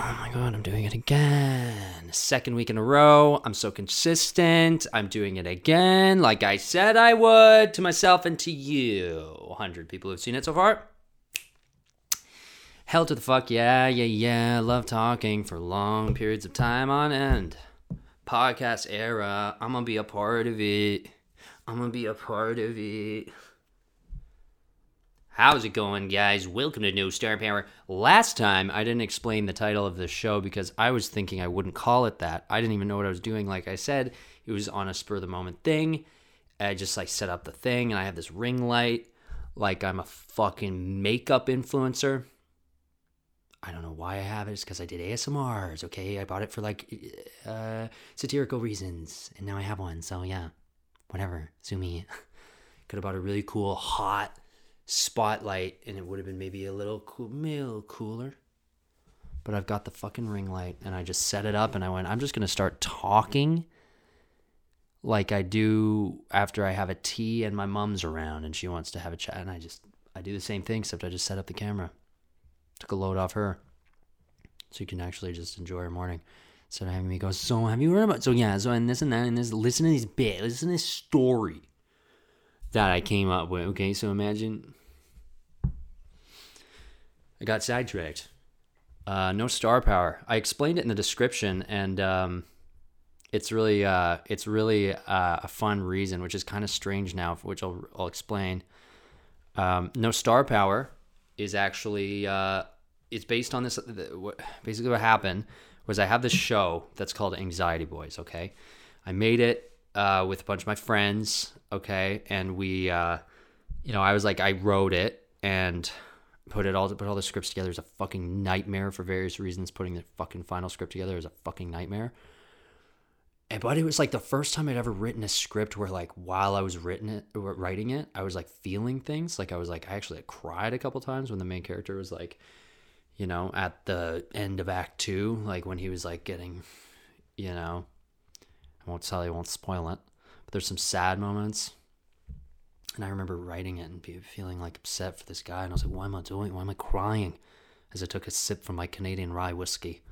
Oh my god, I'm doing it again. Second week in a row. I'm so consistent. I'm doing it again, like I said I would to myself and to you. 100 people who've seen it so far. Hell to the fuck, yeah, yeah, yeah. Love talking for long periods of time on end. Podcast era. I'm gonna be a part of it. I'm gonna be a part of it. How's it going, guys? Welcome to No Star Power. Last time, I didn't explain the title of the show because I was thinking I wouldn't call it that. I didn't even know what I was doing. Like I said, it was on a spur of the moment thing. I just like set up the thing, and I have this ring light, like I'm a fucking makeup influencer. I don't know why I have it. It's because I did ASMRs. Okay, I bought it for like uh, satirical reasons, and now I have one. So yeah, whatever. Sue me. Could have bought a really cool, hot spotlight and it would have been maybe a little cool, a little cooler. But I've got the fucking ring light and I just set it up and I went, I'm just going to start talking like I do after I have a tea and my mom's around and she wants to have a chat. And I just, I do the same thing, except I just set up the camera. Took a load off her. So you can actually just enjoy her morning. Instead of having me go, so have you heard about, so yeah, so and this and that and this, listen to these bits, listen to this story that I came up with. Okay, so imagine I got sidetracked. Uh, no star power. I explained it in the description, and um, it's really uh, it's really uh, a fun reason, which is kind of strange now, which I'll I'll explain. Um, no star power is actually uh, it's based on this. Basically, what happened was I have this show that's called Anxiety Boys. Okay, I made it uh, with a bunch of my friends. Okay, and we, uh, you know, I was like, I wrote it and put it all put all the scripts together is a fucking nightmare for various reasons. Putting the fucking final script together is a fucking nightmare. And but it was like the first time I'd ever written a script where like while I was written it writing it, I was like feeling things. Like I was like I actually cried a couple times when the main character was like, you know, at the end of Act Two, like when he was like getting, you know, I won't tell you, I won't spoil it. But there's some sad moments and I remember writing it and feeling like upset for this guy. And I was like, why am I doing? Why am I crying? As I took a sip from my Canadian rye whiskey.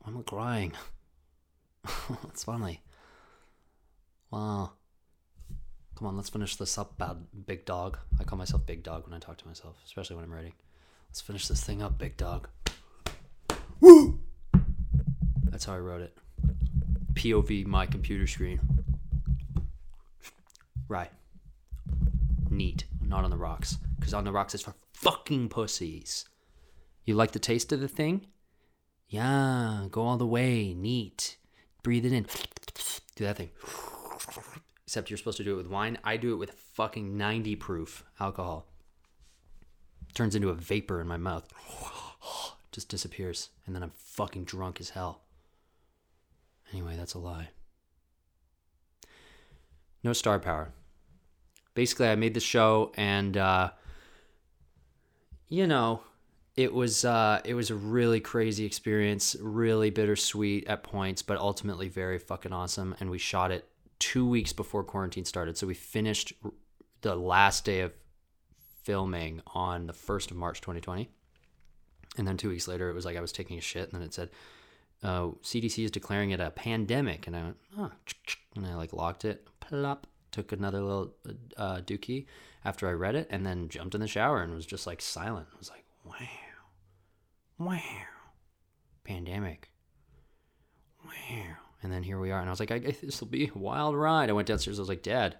Why am I crying? That's funny. Wow. Come on, let's finish this up, bad big dog. I call myself big dog when I talk to myself, especially when I'm writing. Let's finish this thing up, big dog. Woo! That's how I wrote it. POV my computer screen. Right neat, not on the rocks. Because on the rocks it's for fucking pussies. You like the taste of the thing? Yeah, go all the way, neat. Breathe it in. Do that thing. Except you're supposed to do it with wine. I do it with fucking 90 proof alcohol. Turns into a vapor in my mouth. Just disappears. And then I'm fucking drunk as hell. Anyway, that's a lie. No star power basically I made the show and uh, you know it was uh, it was a really crazy experience, really bittersweet at points, but ultimately very fucking awesome. And we shot it two weeks before quarantine started, so we finished the last day of filming on the first of March, 2020. And then two weeks later, it was like I was taking a shit, and then it said, uh, "CDC is declaring it a pandemic," and I went, "Oh," and I like locked it, plop, took another little uh, dookie after I read it, and then jumped in the shower and was just like silent. I was like, wow, wow, pandemic, wow. And then here we are, and I was like, I guess this will be a wild ride. I went downstairs. I was like, Dad,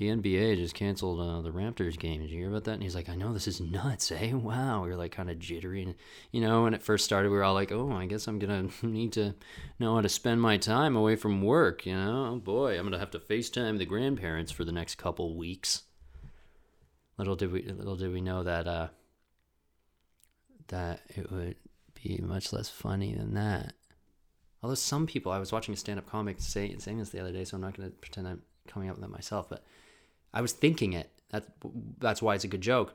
the NBA just canceled uh, the Raptors game. Did you hear about that? And he's like, I know this is nuts, eh? Wow. We were like kind of jittery. And, you know, when it first started, we were all like, oh, I guess I'm going to need to know how to spend my time away from work. You know, oh boy, I'm going to have to FaceTime the grandparents for the next couple weeks. Little did we, little did we know that, uh, that it would be much less funny than that. Although some people, I was watching a stand-up comic say, saying this the other day, so I'm not going to pretend I'm coming up with that myself, but I was thinking it. That that's why it's a good joke.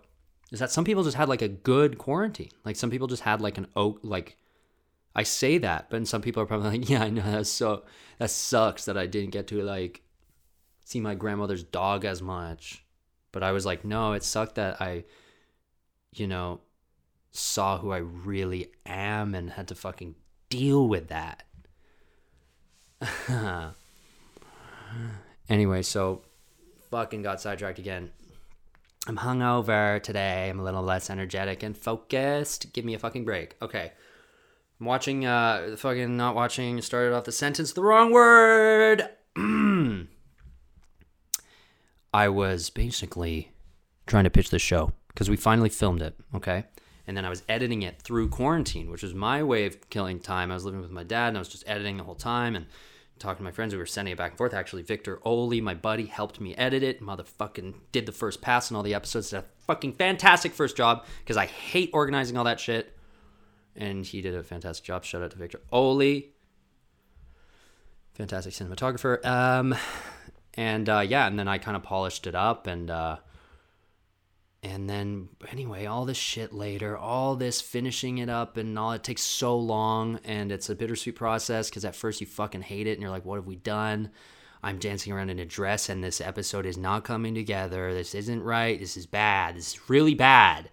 Is that some people just had like a good quarantine? Like some people just had like an oak like I say that, but some people are probably like, yeah, I know that's so that sucks that I didn't get to like see my grandmother's dog as much. But I was like, no, it sucked that I, you know, saw who I really am and had to fucking deal with that. anyway, so fucking got sidetracked again. I'm hungover today. I'm a little less energetic and focused. Give me a fucking break. Okay. I'm watching, uh, fucking not watching, started off the sentence the wrong word. I was basically trying to pitch the show because we finally filmed it, okay? And then I was editing it through quarantine, which was my way of killing time. I was living with my dad and I was just editing the whole time and talking to my friends. We were sending it back and forth. Actually, Victor Oli, my buddy, helped me edit it. Motherfucking did the first pass on all the episodes. Did a fucking fantastic first job because I hate organizing all that shit. And he did a fantastic job. Shout out to Victor Oli. Fantastic cinematographer. Um, and uh, yeah, and then I kind of polished it up and uh, and then anyway, all this shit later, all this finishing it up and all it takes so long and it's a bittersweet process because at first you fucking hate it and you're like, what have we done? I'm dancing around in a dress and this episode is not coming together. This isn't right. This is bad. This is really bad.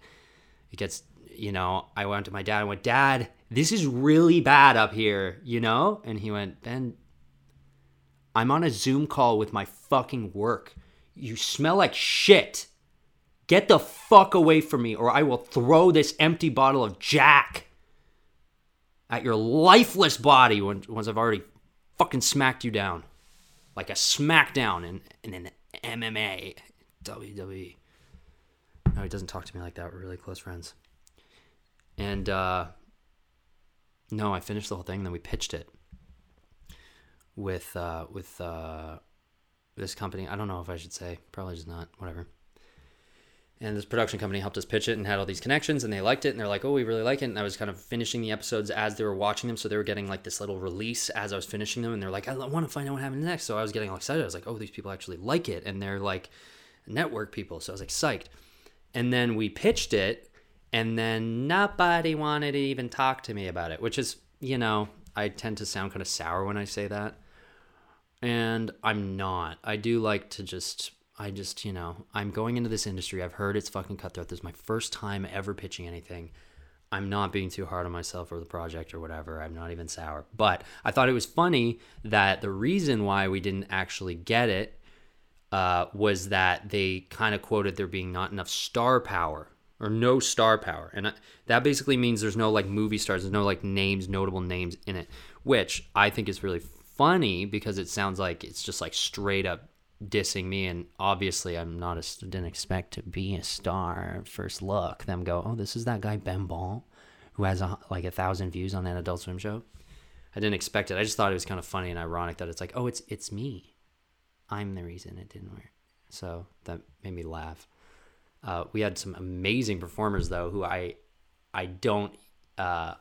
It gets, you know, I went to my dad and went, Dad, this is really bad up here, you know? And he went, Ben, I'm on a Zoom call with my fucking work. You smell like shit. Get the fuck away from me, or I will throw this empty bottle of Jack at your lifeless body once I've already fucking smacked you down. Like a smackdown in, in an MMA, WWE. No, he doesn't talk to me like that. We're really close friends. And, uh, no, I finished the whole thing, then we pitched it with, uh, with, uh, this company. I don't know if I should say. Probably just not. Whatever and this production company helped us pitch it and had all these connections and they liked it and they're like oh we really like it. And i was kind of finishing the episodes as they were watching them so they were getting like this little release as i was finishing them and they're like i want to find out what happens next. So i was getting all excited. I was like oh these people actually like it and they're like network people. So i was like psyched. And then we pitched it and then nobody wanted to even talk to me about it which is you know i tend to sound kind of sour when i say that. And i'm not. I do like to just I just, you know, I'm going into this industry. I've heard it's fucking cutthroat. This is my first time ever pitching anything. I'm not being too hard on myself or the project or whatever. I'm not even sour. But I thought it was funny that the reason why we didn't actually get it uh, was that they kind of quoted there being not enough star power or no star power. And I, that basically means there's no like movie stars, there's no like names, notable names in it, which I think is really funny because it sounds like it's just like straight up dissing me and obviously i'm not a didn't expect to be a star first look them go oh this is that guy ben ball who has a, like a thousand views on that adult swim show. I didn't expect it. I just thought it was kind of funny and ironic that it's like oh it's it's me. I'm the reason it didn't work. So that made me laugh. Uh, we had some amazing performers though who i i don't uh,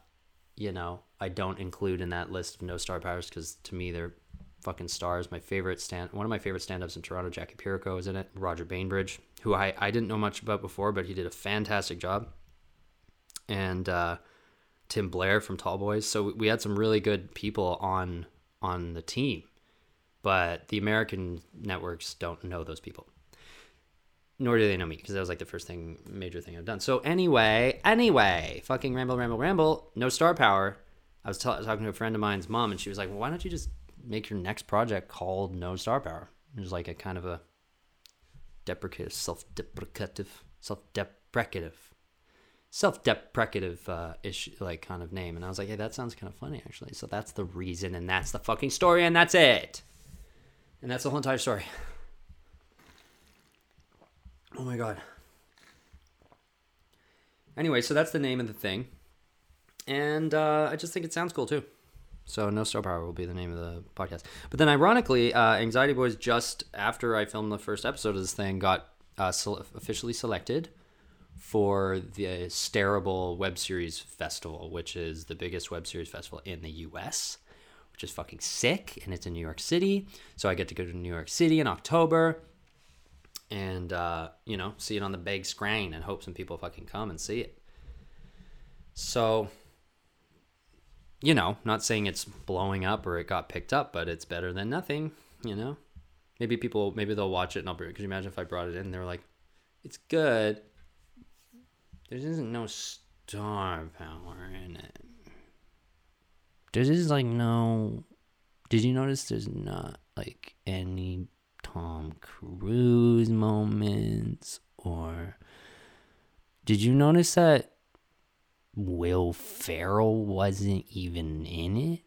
you know i don't include in that list of no star powers because to me they're fucking stars. My favorite stand, one of my favorite stand-ups in Toronto, Jackie Pirico is in it. Roger Bainbridge, who I, I didn't know much about before, but he did a fantastic job. And uh, Tim Blair from TallBoyz. So we had some really good people on on the team, but the American networks don't know those people. Nor do they know me because that was like the first thing, major thing I've done. So anyway, anyway, fucking ramble, ramble, ramble. No star power. I was t- talking to a friend of mine's mom, and she was like, well, "Why don't you just make your next project called No Star Power. It's like a kind of a deprecative, self-deprecative, self-deprecative, self-deprecative uh, issue, like kind of name. And I was like, hey, that sounds kind of funny actually. So that's the reason, and that's the fucking story, and that's it. And that's the whole entire story. Oh my god. Anyway, so that's the name of the thing. And uh, I just think it sounds cool too. So no star power will be the name of the podcast. But then, ironically, uh, Anxiety Boys just after I filmed the first episode of this thing got uh, officially selected for the Stareable Web Series Festival, which is the biggest web series festival in the U.S. Which is fucking sick, and it's in New York City. So I get to go to New York City in October, and uh, you know, see it on the big screen, and hope some people fucking come and see it. So you know, not saying it's blowing up or it got picked up, but it's better than nothing, you know? Maybe people, maybe they'll watch it and I'll bring Could you imagine if I brought it in and they were like, it's good. There isn't no star power in it. There's like no. Did you notice there's not like any Tom Cruise moments or. Did you notice that Will Ferrell wasn't even in it?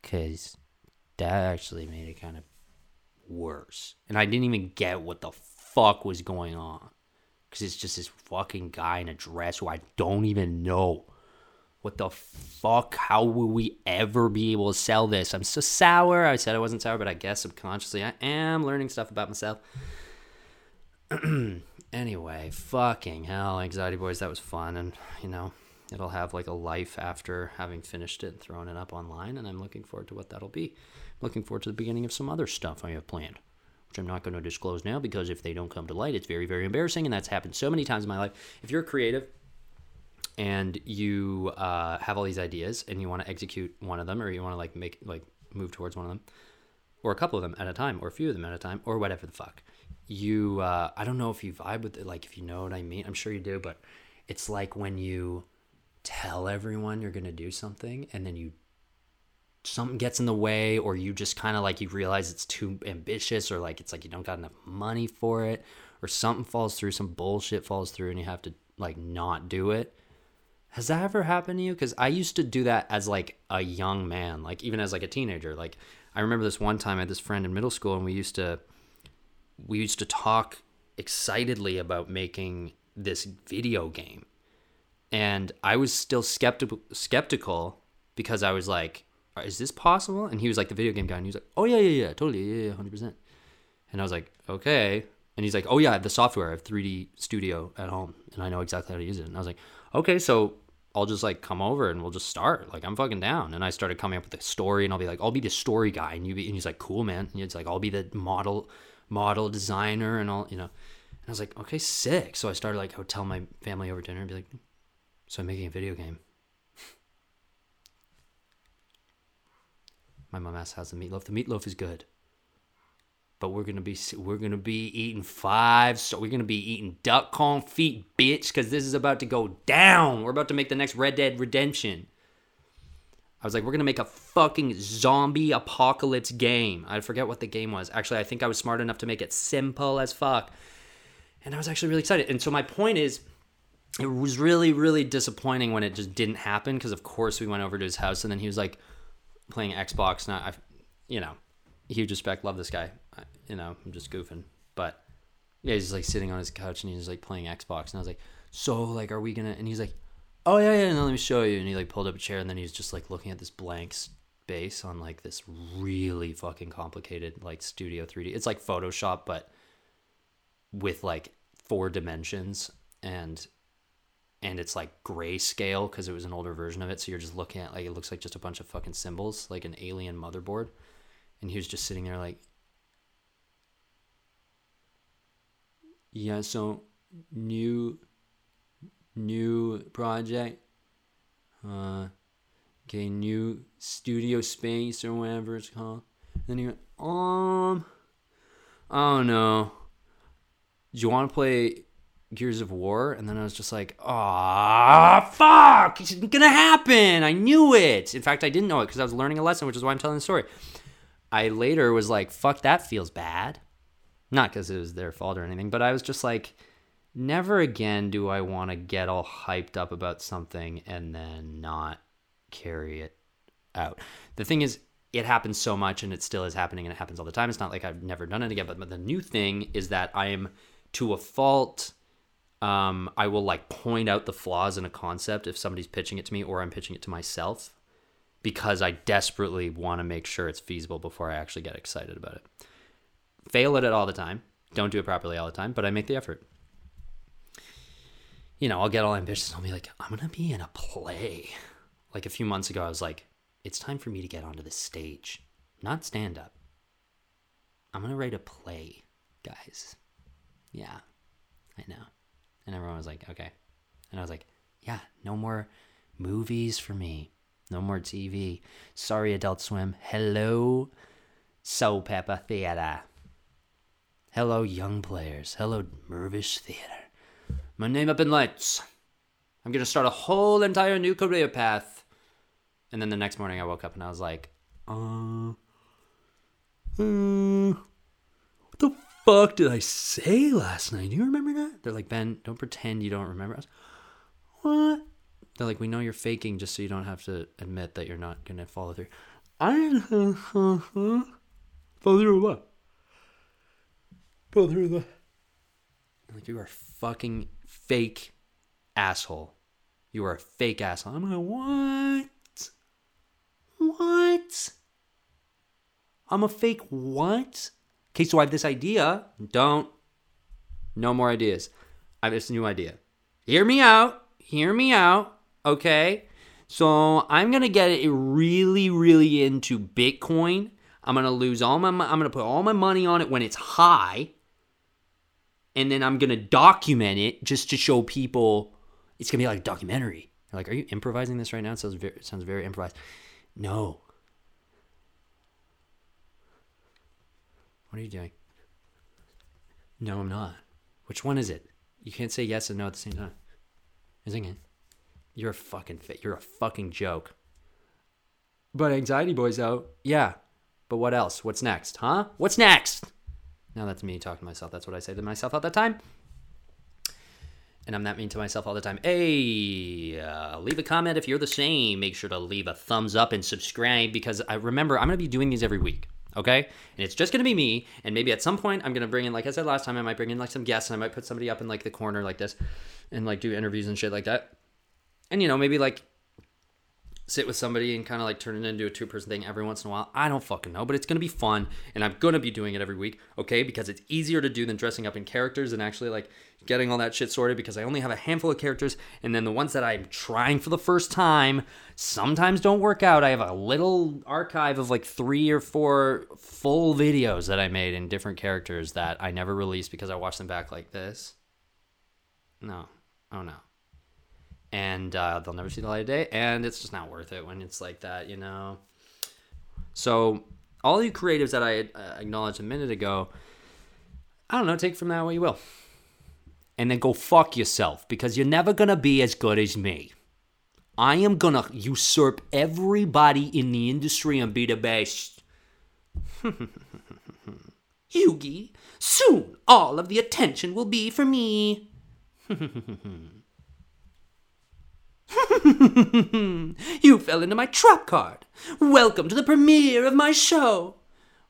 Because that actually made it kind of worse. And I didn't even get what the fuck was going on. Because it's just this fucking guy in a dress who I don't even know. What the fuck? How will we ever be able to sell this? I'm so sour. I said I wasn't sour, but I guess subconsciously I am learning stuff about myself. anyway, fucking hell, Anxiety Boys, that was fun. And, you know, it'll have like a life after having finished it and thrown it up online. And I'm looking forward to what that'll be. looking forward to the beginning of some other stuff I have planned, which I'm not going to disclose now because if they don't come to light, it's very, very embarrassing. And that's happened so many times in my life. If you're creative, and you uh, have all these ideas and you want to execute one of them or you want to like make like move towards one of them or a couple of them at a time or a few of them at a time or whatever the fuck you uh, i don't know if you vibe with it like if you know what i mean i'm sure you do but it's like when you tell everyone you're to do something and then you something gets in the way or you just kind of like you realize it's too ambitious or like it's like you don't got enough money for it or something falls through some bullshit falls through and you have to like not do it has that ever happened to you? Because I used to do that as like a young man, like even as like a teenager. Like I remember this one time I had this friend in middle school, and we used to we used to talk excitedly about making this video game, and I was still skeptical skeptical because I was like, "Is this possible?" And he was like the video game guy, and he was like, "Oh yeah, yeah, yeah, totally, yeah, yeah, hundred percent." And I was like, "Okay." And he's like, "Oh yeah, the software. I have 3D Studio at home, and I know exactly how to use it." And I was like, "Okay, so I'll just like come over and we'll just start. Like I'm fucking down. And I started coming up with a story and I'll be like, I'll be the story guy. And you be, and he's like, cool, man. And it's like, I'll be the model, model designer and all, you know. And I was like, okay, sick. So I started like, I would tell my family over dinner and be like, so I'm making a video game. my mom asked, how's the meatloaf? The meatloaf is good but we're gonna be we're gonna be eating five. So we're gonna be eating duck confit, bitch, because this is about to go down. We're about to make the next Red Dead Redemption. I was like, we're gonna make a fucking zombie apocalypse game. I forget what the game was. Actually, I think I was smart enough to make it simple as fuck, and I was actually really excited. And so my point is. It was really, really disappointing when it just didn't happen because, of course, we went over to his house and then he was like playing Xbox. Not, I, you know, huge respect, love this guy you know, I'm just goofing. But yeah, he's like sitting on his couch and he's like playing Xbox. And I was like, so like, are we gonna? And he's like, oh yeah, yeah. No, let me show you. And he like pulled up a chair and then he's just like looking at this blank space on like this really fucking complicated like Studio 3D. It's like Photoshop, but with like four dimensions and and it's like grayscale because it was an older version of it. So you're just looking at like it looks like just a bunch of fucking symbols, like an alien motherboard. And he was just sitting there like, yeah so new new project uh okay new studio space or whatever it's called then you um oh no do you want to play Gears of War? And then I was just like, ah, fuck, it's gonna happen. I knew it. In fact, I didn't know it because I was learning a lesson, which is why I'm telling the story. I later was like, fuck, that feels bad. Not because it was their fault or anything, but I was just like, never again do I want to get all hyped up about something and then not carry it out. The thing is, it happens so much and it still is happening and it happens all the time. It's not like I've never done it again, but, the new thing is that I am to a fault. Um, I will like point out the flaws in a concept if somebody's pitching it to me or I'm pitching it to myself because I desperately want to make sure it's feasible before I actually get excited about it fail at it all the time. Don't do it properly all the time, but I make the effort. You know, I'll get all ambitious I'll be like, I'm going to be in a play. Like a few months ago, I was like, it's time for me to get onto the stage, not stand up. I'm going to write a play, guys. Yeah, I know. And everyone was like, okay. And I was like, yeah, no more movies for me. No more TV. Sorry, Adult Swim. Hello, Soulpepper Theater. Hello, young players. Hello, Mirvish Theater. My name up in lights. I'm gonna start a whole entire new career path. And then the next morning I woke up and I was like, uh, uh what the fuck did I say last night? Do you remember that? They're like, Ben, don't pretend you don't remember. us. what? They're like, we know you're faking just so you don't have to admit that you're not gonna follow through. I didn't follow through what? Follow through the. Like you are fucking fake asshole. You are a fake asshole. I'm like, what? What? I'm a fake what? Okay, so I have this idea. Don't. No more ideas. I have this new idea. Hear me out. Hear me out. Okay. So I'm gonna get it really, really into Bitcoin. I'm gonna lose all my. I'm gonna put all my money on it when it's high, and then I'm gonna document it just to show people. It's gonna be like a documentary. They're like, are you improvising this right now? It sounds very, it sounds very improvised. No. What are you doing? No, I'm not. Which one is it? You can't say yes and no at the same time. Isn't it? You're a fucking fit. You're a fucking joke. But anxiety boys out. Yeah. But what else? What's next? Huh? What's next? Now that's me talking to myself. That's what I say to myself all the time. And I'm that mean to myself all the time. Hey, uh, leave a comment if you're the same. Make sure to leave a thumbs up and subscribe because I remember I'm going to be doing these every week. Okay? And it's just going to be me. And maybe at some point I'm going to bring in, like I said last time, I might bring in like some guests and I might put somebody up in like the corner like this and like do interviews and shit like that. And, you know, maybe like sit with somebody and kind of like turn it into a two person thing every once in a while. I don't fucking know, but it's to be fun and I'm to be doing it every week, okay? Because it's easier to do than dressing up in characters and actually like getting all that shit sorted because I only have a handful of characters and then the ones that I'm trying for the first time sometimes don't work out. I have a little archive of like 3 or 4 full videos that I made in different characters that I never released because I watched them back like this. No. Oh no and uh, they'll never see the light of day and it's just not worth it when it's like that you know? So all you creatives that i uh, acknowledged a minute ago i don't know take from that what you will. And then go fuck yourself because you're never gonna be as good as me. I am gonna usurp everybody in the industry and be the best. Yugi soon all of the attention will be for me you fell into my trap card. Welcome to the premiere of my show,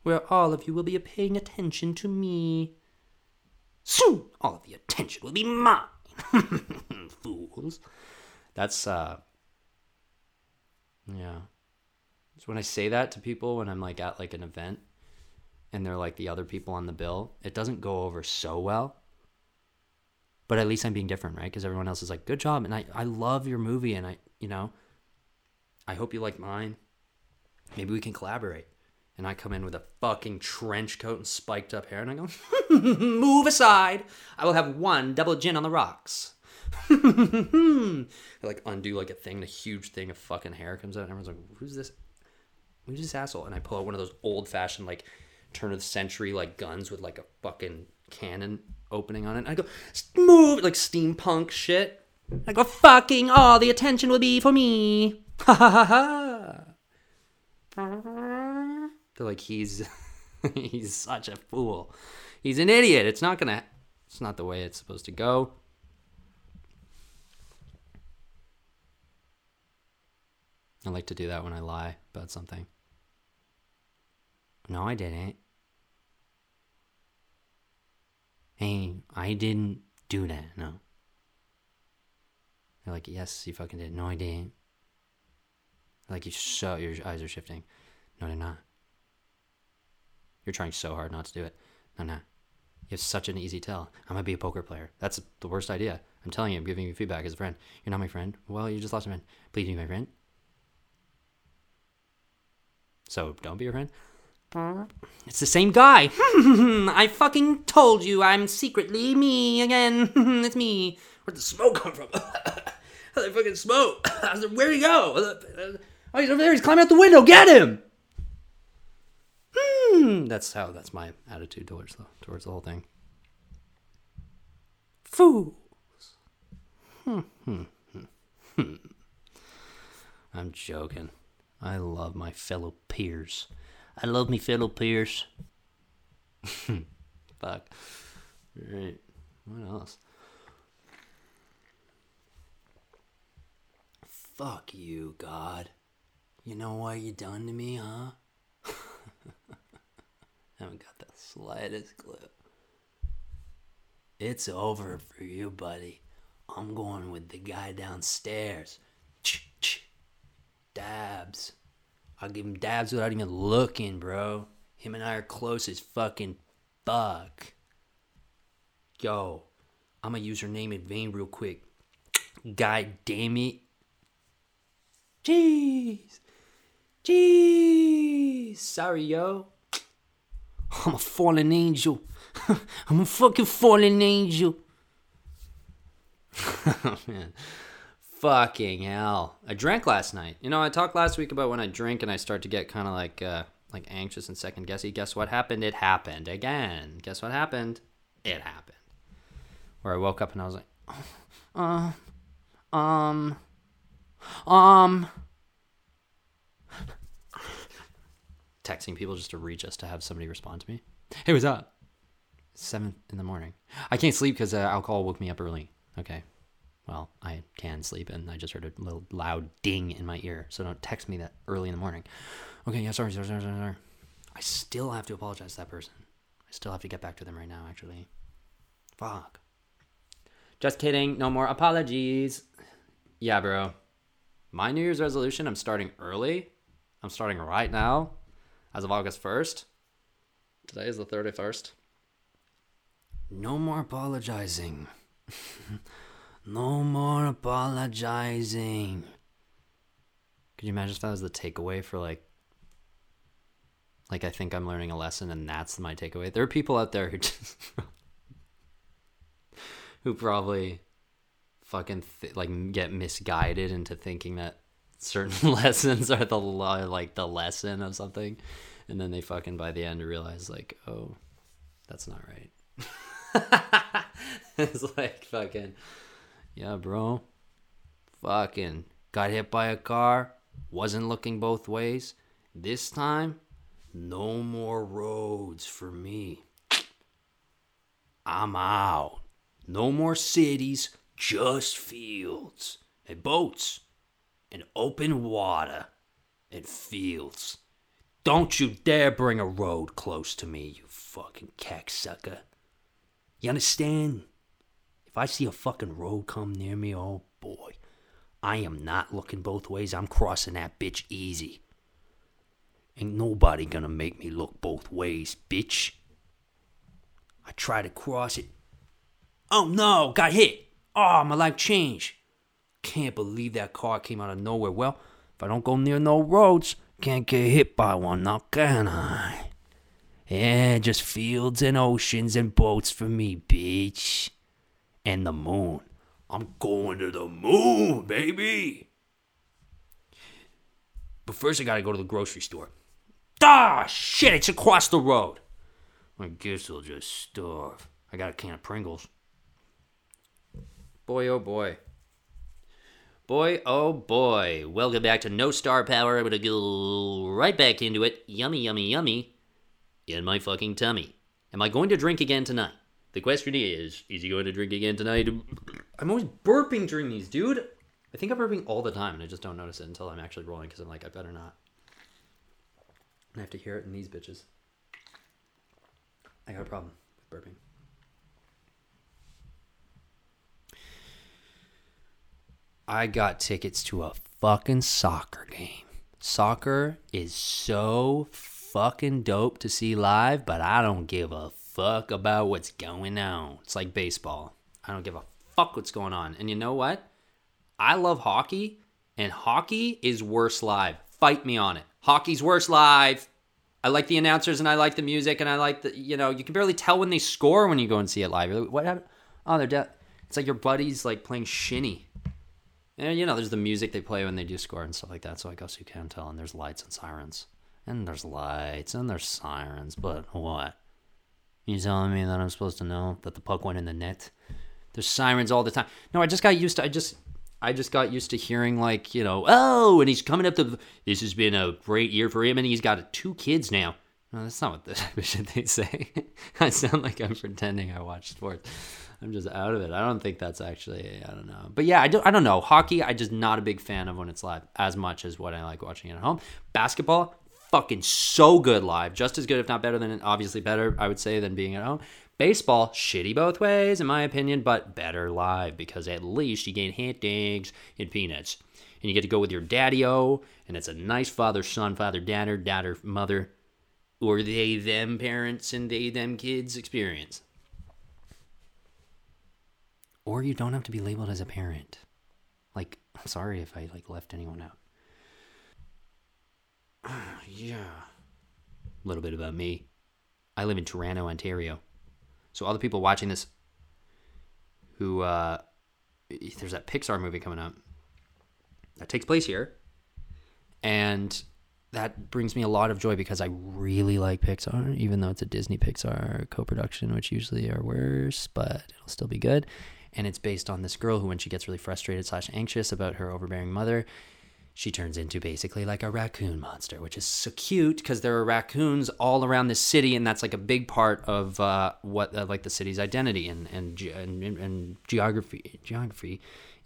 where all of you will be paying attention to me. Soon, all of the attention will be mine. Fools. That's, uh, yeah. So when I say that to people when I'm like at like an event and they're like the other people on the bill, it doesn't go over so well but at least I'm being different, right? Because everyone else is like, good job. And I, I love your movie. And I, you know, I hope you like mine. Maybe we can collaborate. And I come in with a fucking trench coat and spiked up hair. And I go, move aside. I will have one double gin on the rocks. I like undo like a thing, a huge thing of fucking hair comes out. And everyone's like, who's this? Who's this asshole? And I pull out one of those old fashioned, like, turn of the century, like, guns with like a fucking cannon opening on it. I go, move, like steampunk shit. I go, fucking all the attention will be for me. Ha ha ha ha. They're like, he's, he's such a fool. He's an idiot. It's not gonna, it's not the way it's supposed to go. I like to do that when I lie about something. No, I didn't. Hey, I didn't do that. No. They're like, yes, you fucking did. No, I didn't. Like, you so your eyes are shifting. No, they're not. You're trying so hard not to do it. No, no. You have such an easy tell. I'm gonna be a poker player. That's the worst idea. I'm telling you, I'm giving you feedback as a friend. You're not my friend. Well, you just lost a friend. Please be my friend. So don't be your friend. It's the same guy. I fucking told you I'm secretly me again. it's me. Where'd the smoke come from? How'd the fucking smoke? Where'd he go? Oh, he's over there. He's climbing out the window. Get him! Hmm. That's how. That's my attitude towards the towards the whole thing. Fools. Hmm. Hmm. hmm. I'm joking. I love my fellow peers. I love me fellow peers. Fuck. Right. What else? Fuck you, God. You know what you done to me, huh? haven't got the slightest clue. It's over for you, buddy. I'm going with the guy downstairs. Dabs. I'll give him dabs without even looking, bro. Him and I are close as fucking fuck. Yo, I'm gonna use her name in vain real quick. God damn it. Jeez. Jeez. Sorry, yo. I'm a fallen angel. I'm a fucking fallen angel. oh, man. Fucking hell. I drank last night. You know, I talked last week about when I drink and I start to get kind of like uh, like anxious and second guessy. Guess what happened? It happened again. Guess what happened? It happened. Where I woke up and I was like, uh, um, um, texting people just to reach us to have somebody respond to me. Hey, what's up? Seven in the morning. I can't sleep because uh, alcohol woke me up early. Okay. Well, I can sleep, and I just heard a little loud ding in my ear. So don't text me that early in the morning. Okay, yeah, sorry, sorry, sorry, sorry. sorry. I still have to apologize to that person. I still have to get back to them right now, actually. Fuck. Just kidding. No more apologies. Yeah, bro. My New Year's resolution, I'm starting early. I'm starting right now as of August 1st. Today is the 31st. No more apologizing. no more apologizing. Could you imagine if that was the takeaway for like like I think I'm learning a lesson and that's my takeaway. There are people out there who just who probably fucking th- like get misguided into thinking that certain lessons are the like the lesson of something and then they fucking by the end realize like oh that's not right it's like fucking yeah bro fucking got hit by a car wasn't looking both ways this time no more roads for me i'm out no more cities just fields and boats and open water and fields. Don't you dare bring a road close to me, you fucking cacksucker. You understand? If I see a fucking road come near me, oh boy, I am not looking both ways. I'm crossing that bitch easy. Ain't nobody gonna make me look both ways, bitch. I try to cross it. Oh no, got hit. Oh, my life changed. Can't believe that car came out of nowhere. Well, if I don't go near no roads, can't get hit by one now, can I? Yeah, just fields and oceans and boats for me, bitch. And the moon. I'm going to the moon, baby. But first, I gotta go to the grocery store. Ah, shit, it's across the road. I guess I'll just starve. I got a can of Pringles. Boy, oh boy. Boy, oh boy. Welcome back to No Star Power. I'm to go right back into it. Yummy, yummy, yummy. In my fucking tummy. Am I going to drink again tonight? The question is, is he going to drink again tonight? I'm always burping during these, dude. I think I'm burping all the time, and I just don't notice it until I'm actually rolling because I'm like, I better not. I have to hear it in these bitches. I got a problem with burping. I got tickets to a fucking soccer game. Soccer is so fucking dope to see live, but I don't give a fuck about what's going on. It's like baseball. I don't give a fuck what's going on. And you know what? I love hockey, and hockey is worse live. Fight me on it. Hockey's worse live. I like the announcers and I like the music and I like the you know you can barely tell when they score when you go and see it live. What happened? Oh, they're dead. It's like your buddies like playing shinny. And you know, there's the music they play when they do score and stuff like that. So I guess you can tell. And there's lights and sirens, and there's lights and there's sirens. But what? You telling me that I'm supposed to know that the puck went in the net? There's sirens all the time. No, I just got used to. I just I just got used to hearing like, you know, oh, and he's coming up to this has been a great year for him and he's got two kids now. No, that's not what the shit they say. I sound like I'm pretending I watch sports. I'm just out of it. I don't think that's actually. I don't know. But yeah, I don't. I don't know. Hockey, I just not a big fan of when it's live as much as what I like watching it at home. Basketball, fucking so good live, just as good if not better than obviously better. I would say than being at home. Baseball, shitty both ways in my opinion, but better live because at least you get hot dogs and peanuts, and you get to go with your daddy-o, and it's a nice father-son, father-daughter, daughter-mother, or they them parents and they them kids experience or you don't have to be labeled as a parent. Like, I'm sorry if I like left anyone out. yeah. A little bit about me. I live in Toronto, Ontario. So all the people watching this who uh there's that Pixar movie coming up that takes place here. And that brings me a lot of joy because I really like Pixar, even though it's a Disney Pixar co production, which usually are worse, but it'll still be good and it's based on this girl who when she gets really frustrated slash anxious about her overbearing mother she turns into basically like a raccoon monster which is so cute because there are raccoons all around the city and that's like a big part of uh, what uh, like the city's identity and and, and and geography geography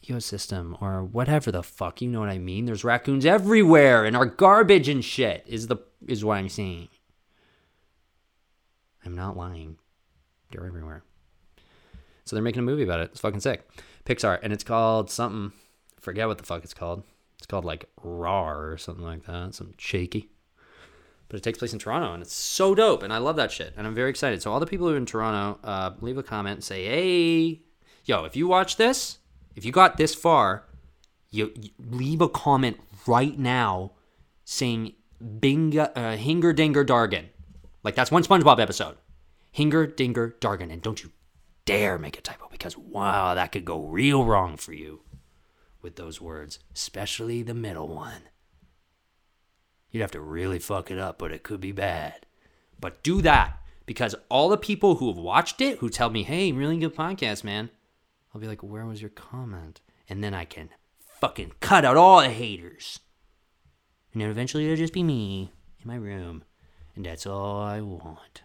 ecosystem or whatever the fuck you know what i mean there's raccoons everywhere and our garbage and shit is the is what i'm saying i'm not lying they're everywhere so they're making a movie about it. It's fucking sick. Pixar, and it's called something. Forget what the fuck it's called. It's called like RAR or something like that. Some shaky. But it takes place in Toronto, and it's so dope, and I love that shit, and I'm very excited. So all the people who are in Toronto, uh, leave a comment and say, "Hey, yo, if you watch this, if you got this far, you, you leave a comment right now saying Binga, uh, Hinger Dinger Dargan. Like that's one SpongeBob episode. Hinger Dinger Dargan. And don't you dare make a typo because wow, that could go real wrong for you with those words, especially the middle one. You'd have to really fuck it up, but it could be bad. But do that because all the people who have watched it who tell me, hey, really good podcast, man, I'll be like, where was your comment? And then I can fucking cut out all the haters. And then eventually it'll just be me in my room. And that's all I want.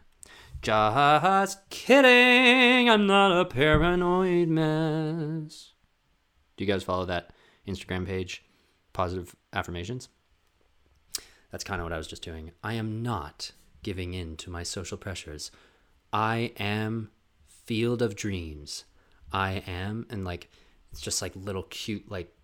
Just kidding. I'm not a paranoid mess. Do you guys follow that Instagram page, Positive Affirmations? That's kind of what I was just doing. I am not giving in to my social pressures. I am Field of Dreams. I am, and like, it's just like little cute, like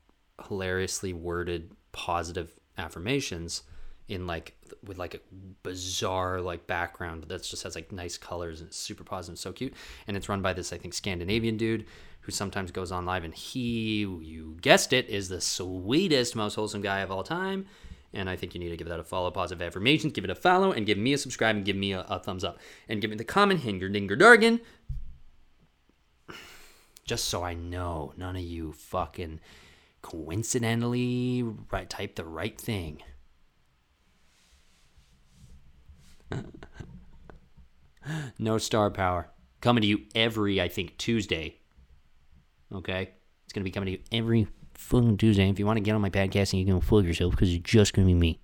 hilariously worded positive affirmations in like with like a bizarre like background that just has like nice colors and it's super positive so cute. And it's run by this i think scandinavian dude who sometimes goes on live and he you guessed it is the sweetest most wholesome guy of all time. And i think you need to give that a follow. Positive affirmations. Give it a follow and give me a subscribe and give me a, a thumbs up. And give me the comment hinger dinger dargan. Just so i know none of you fucking coincidentally right type the right thing no star power. Coming to you every, I think, Tuesday. Okay? It's going to be coming to you every fucking Tuesday. If you want to get on my podcast and you're going to fool yourself because it's just going to be me.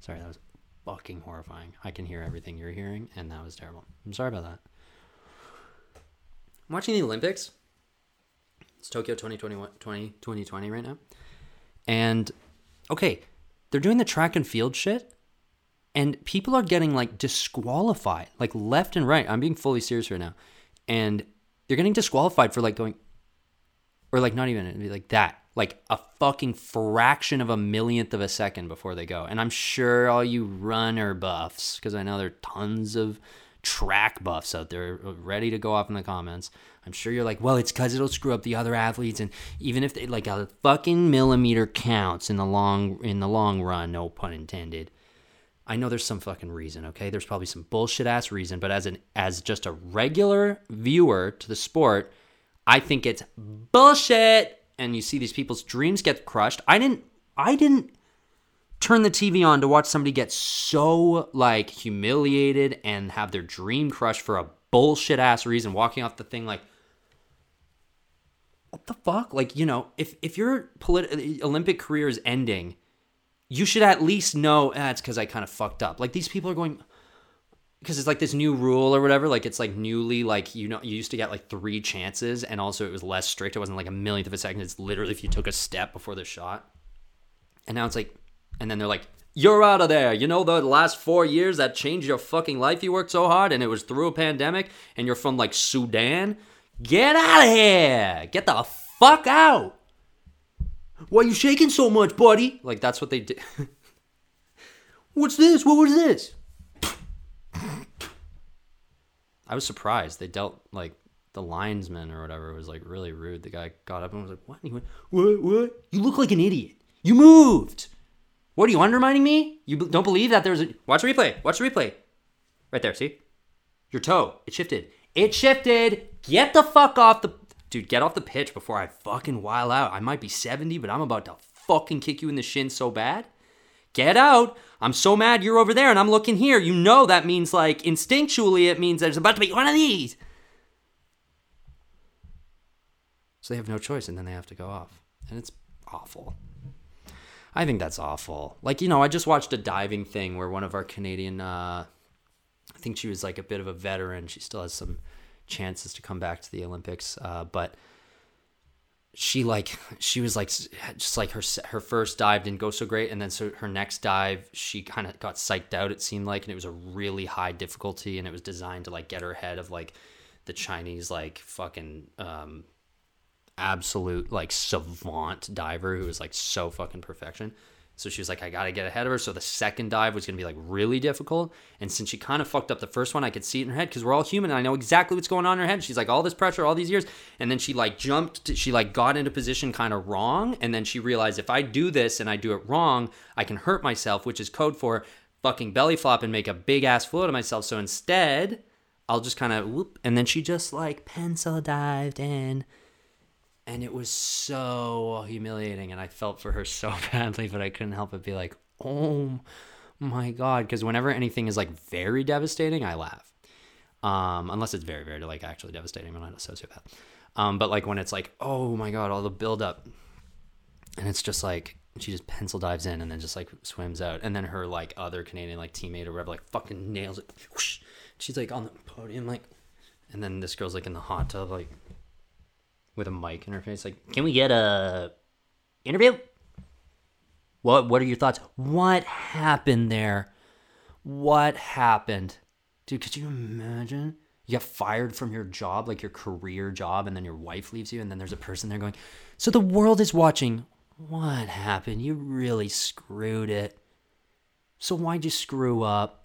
Sorry, that was fucking horrifying. I can hear everything you're hearing, and that was terrible. I'm sorry about that. I'm watching the Olympics. It's Tokyo 2021, 20, 2020 right now. And, okay, they're doing the track and field shit and people are getting like disqualified like left and right. I'm being fully serious right now. And they're getting disqualified for like going or like not even like that like a fucking fraction of a millionth of a second before they go. And i'm sure all you runner buffs because i know there are tons of track buffs out there uh, ready to go off in the comments. I'm sure you're like well it's because it'll screw up the other athletes. And even if they like a fucking millimeter counts in the long in the long run no pun intended I know there's some fucking reason, okay? There's probably some bullshit ass reason, but as an as just a regular viewer to the sport, I think it's bullshit. And you see these people's dreams get crushed. I didn't I didn't turn the TV on to watch somebody get so like humiliated and have their dream crushed for a bullshit ass reason, walking off the thing like what the fuck? Like, you know, if if your polit- Olympic career is ending, you should at least know ah, it's because I kind of fucked up. Like these people are going because it's like this new rule or whatever. Like it's like newly like you know you used to get like three chances, and also it was less strict. It wasn't like a millionth of a second. It's literally if you took a step before the shot, and now it's like, and then they're like, you're out of there. You know the last four years that changed your fucking life. You worked so hard, and it was through a pandemic, and you're from like Sudan. Get out of here! Get the fuck out! Why you shaking so much, buddy? Like that's what they did. What's this? What was this? I was surprised. They dealt like the linesman or whatever was like really rude. The guy got up and was like, "What?" He went, "What? What? You look like an idiot. You moved. What are you undermining me? You don't believe that there's a watch the replay. Watch the replay. Right there. See your toe. It shifted. It shifted. Get the fuck off the dude. Get off the pitch before I fucking while out. I might be 70, but I'm about to fucking kick you in the shin so bad. Get out. I'm so mad you're over there and I'm looking here. You know that means like instinctually it means there's about to be one of these. So they have no choice and then they have to go off. And it's awful. I think that's awful. Like, you know, I just watched a diving thing where one of our Canadian uh I think she was like a bit of a veteran. She still has some chances to come back to the Olympics. Uh, but she like she was like just like her her first dive didn't go so great and then so her next dive she kind of got psyched out it seemed like and it was a really high difficulty and it was designed to like get her ahead of like the chinese like fucking um absolute like savant diver who was like so fucking perfection so she was like, I got to get ahead of her. So the second dive was to be like really difficult. And since she kind of fucked up the first one, I could see it in her head because we're all human. And I know exactly what's going on in her head. She's like, all this pressure, all these years. And then she like jumped, to, she like got into position kind of wrong. And then she realized if I do this and I do it wrong, I can hurt myself, which is code for fucking belly flop and make a big ass flow of myself. So instead, I'll just kind of whoop. And then she just like pencil dived in and it was so humiliating and i felt for her so badly but i couldn't help but be like oh my god because whenever anything is like very devastating i laugh um, unless it's very very like actually devastating i'm not a sociopath um, but like when it's like oh my god all the build up and it's just like she just pencil dives in and then just like swims out and then her like other canadian like teammate or whatever like fucking nails it whoosh. she's like on the podium like and then this girl's like in the hot tub like with a mic in her face, like, "Can we get a interview?" What What are your thoughts? What happened there? What happened, dude? Could you imagine? You get fired from your job, like your career job, and then your wife leaves you, and then there's a person there going, "So the world is watching. What happened? You really screwed it. So why'd you screw up?"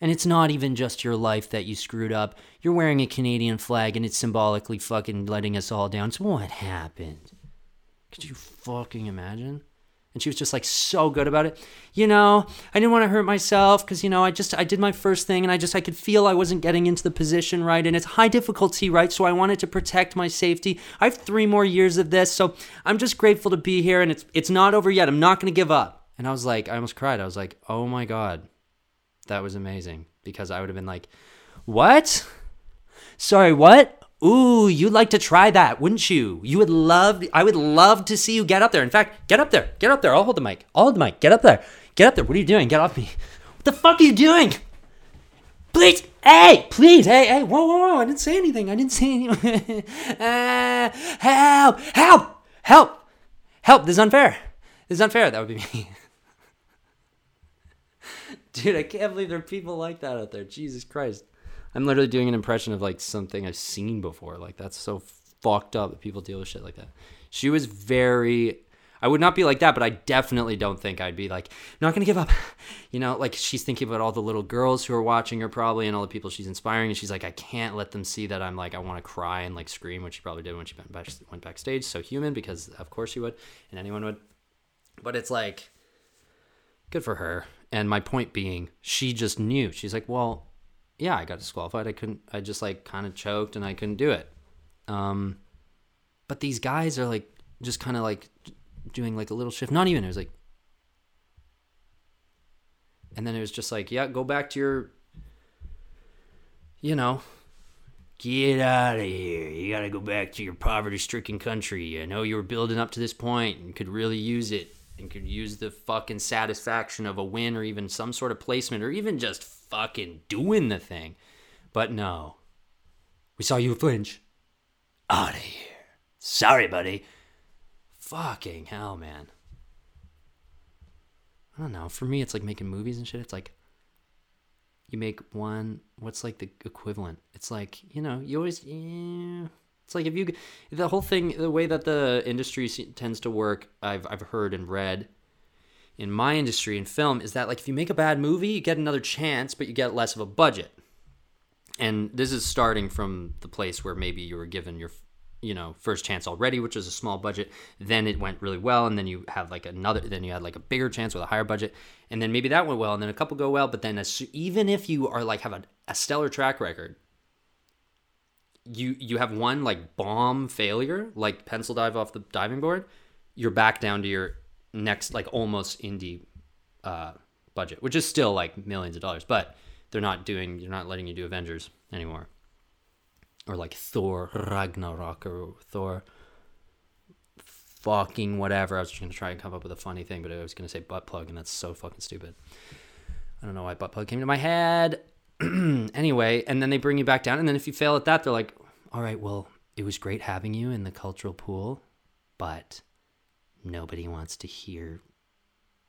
And it's not even just your life that you screwed up. You're wearing a Canadian flag and it's symbolically fucking letting us all down. So what happened? Could you fucking imagine? And she was just like so good about it. You know, I didn't want to hurt myself because, you know, I just, I did my first thing and I just, I could feel I wasn't getting into the position right. And it's high difficulty, right? So I wanted to protect my safety. I have three more years of this. So I'm just grateful to be here and it's, it's not over yet. I'm not going to give up. And I was like, I almost cried. I was like, oh my God that was amazing because I would have been like, "What? Sorry, what? Ooh, you'd like to try that, wouldn't you? You would love I would love to see you get up there. In fact, get up there. Get up there. I'll hold the mic. I'll hold the mic. Get up there. Get up there. What are you doing? Get off me. What the fuck are you doing? Please, hey, please, hey, hey, whoa, whoa, whoa! I didn't say anything. I didn't say anything. uh, help, help, help, help! This is unfair. This is unfair. That would be me. Dude, I can't believe there are people like that out there. Jesus Christ. I'm literally doing an impression of like something I've seen before. Like that's so fucked up that people deal with shit like that. She was very I would not be like that, but I definitely don't think I'd be like, not gonna give up. You know, like she's thinking about all the little girls who are watching her probably and all the people she's inspiring, and she's like, I can't let them see that I'm like, I want to cry and like scream, which she probably did when she went, back, went backstage. So human, because of course she would, and anyone would. But it's like, good for her. And my point being, she just knew. She's like, well, yeah, I got disqualified. I couldn't. I just like kind of choked and I couldn't do it. Um, but these guys are like just kind of like doing like a little shift. Not even. It was like, and then it was just like, yeah, go back to your, you know, Get out of here. You got to go back to your poverty stricken country. I know you were building up to this point and could really use it and could use the fucking satisfaction of a win or even some sort of placement or even just fucking doing the thing. But no. We saw you flinch. Out of here. Sorry, buddy. Fucking hell, man. I don't know. For me, it's like making movies and shit. It's like you make one what's like the equivalent it's like you know you always yeah. It's like if you the whole thing the way that the industry tends to work i've i've heard and read in my industry in film is that like if you make a bad movie you get another chance but you get less of a budget. And this is starting from the place where maybe you were given your you know first chance already which was a small budget. Then it went really well and then you have like another then you had like a bigger chance with a higher budget. And then maybe that went well and then a couple go well but then as, even if you are like have a, a stellar track record you you have one like bomb failure like pencil dive off the diving board you're back down to your next like almost indie uh budget which is still like millions of dollars but they're not doing they're not letting you do avengers anymore or like Thor Ragnarok or Thor fucking whatever. I was just gonna try and come up with a funny thing, but I was gonna say butt plug, and that's so fucking stupid. I don't know why butt plug came to my head. anyway, and then they bring you back down, and then if you fail at that, they're like, "All right, well, it was great having you in the cultural pool, but nobody wants to hear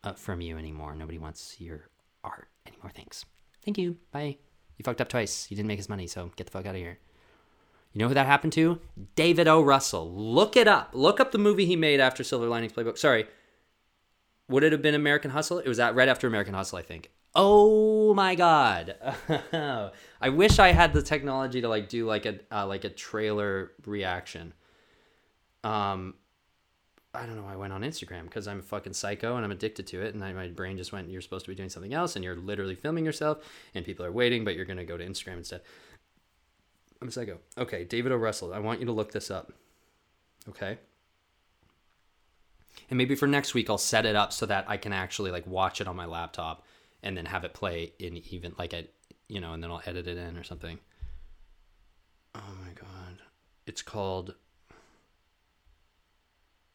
uh, from you anymore. Nobody wants your art anymore. Thanks. Thank you. Bye. You fucked up twice. You didn't make his money, so get the fuck out of here." You know who that happened to? David O. Russell. Look it up. Look up the movie he made after Silver Linings Playbook. Sorry. Would it have been American Hustle? It was that right after American Hustle, I think. Oh my god. I wish I had the technology to like do like a uh, like a trailer reaction. Um I don't know why I went on Instagram because I'm a fucking psycho and I'm addicted to it and I, my brain just went you're supposed to be doing something else and you're literally filming yourself and people are waiting but you're going to go to Instagram instead. I'm a psycho. Okay, David O. Russell. I want you to look this up. Okay. And maybe for next week I'll set it up so that I can actually like watch it on my laptop and then have it play in even like a you know, and then I'll edit it in or something. Oh my god. It's called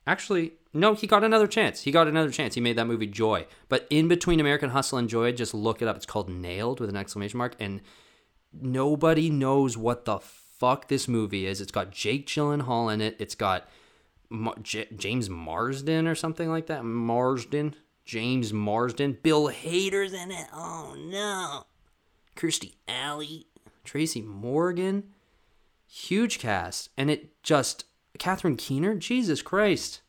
Actually, no, he got another chance. He got another chance. He made that movie Joy. But in between American Hustle and Joy, just look it up. It's called Nailed with an exclamation mark and nobody knows what the fuck this movie is. It's got Jake Gyllenhaal in it. It's got J- James Marsden or something like that. Marsden, James Marsden. Bill Hader's in it. Oh no. Kirstie Alley, Tracy Morgan. Huge cast, and it just Catherine Keener. Jesus Christ.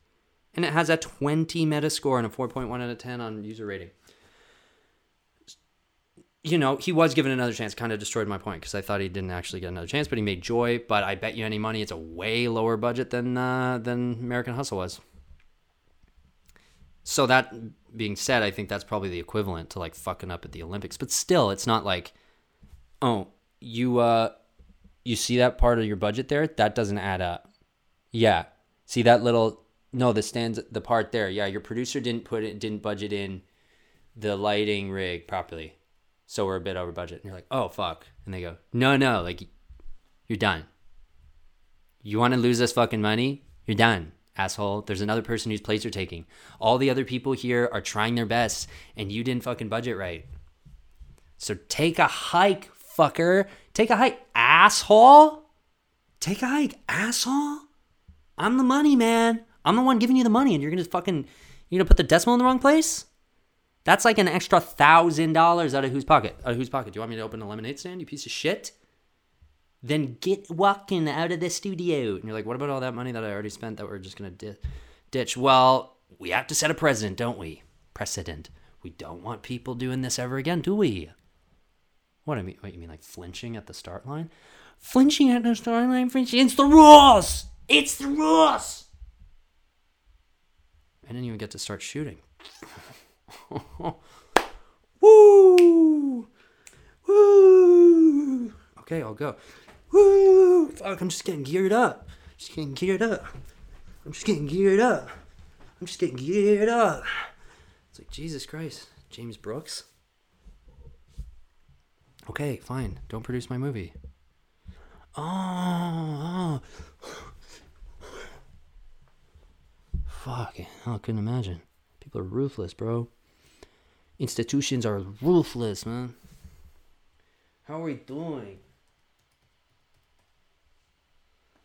And it has a 20 Metascore and a 4.1 out of 10 on user rating you know, he was given another chance. Kind of destroyed my point because I thought he didn't actually get another chance, but he made Joy. But I bet you any money, it's a way lower budget than uh, than American Hustle was. So that being said, I think that's probably the equivalent to like fucking up at the Olympics. But still, it's not like, oh, you uh, you see that part of your budget there? That doesn't add up. Yeah, see that little no, the stands the part there. Yeah, your producer didn't put it, didn't budget in the lighting rig properly so we're a bit over budget. And you're like, oh, fuck. And they go, no, no, like, you're done. You want to lose this fucking money? You're done, asshole. There's another person whose place you're taking. All the other people here are trying their best, and you didn't fucking budget right. So take a hike, fucker. Take a hike, asshole. Take a hike, asshole. I'm the money, man. I'm the one giving you the money, and you're gonna fucking, you're gonna put the decimal in the wrong place? That's like an extra thousand dollars out of whose pocket? Out of whose pocket? Do you want me to open a lemonade stand, you piece of shit? Then get walking out of the studio. And you're like, what about all that money that I already spent that we're just gonna di- ditch? Well, we have to set a precedent, don't we? Precedent. We don't want people doing this ever again, do we? What I mean? What you mean, like flinching at the start line? Flinching at the start line, flinching. It's the rules. It's the rules. I didn't even get to start shooting. Woo! Woo! Okay, I'll go. Woo! Fuck, I'm just getting geared up. Just getting geared up. I'm just getting geared up. I'm just getting geared up. It's like, Jesus Christ. James Brooks? Okay, fine. Don't produce my movie. Oh, oh. Fuck. I couldn't imagine. People are ruthless, bro. Institutions are ruthless, man. How are we doing?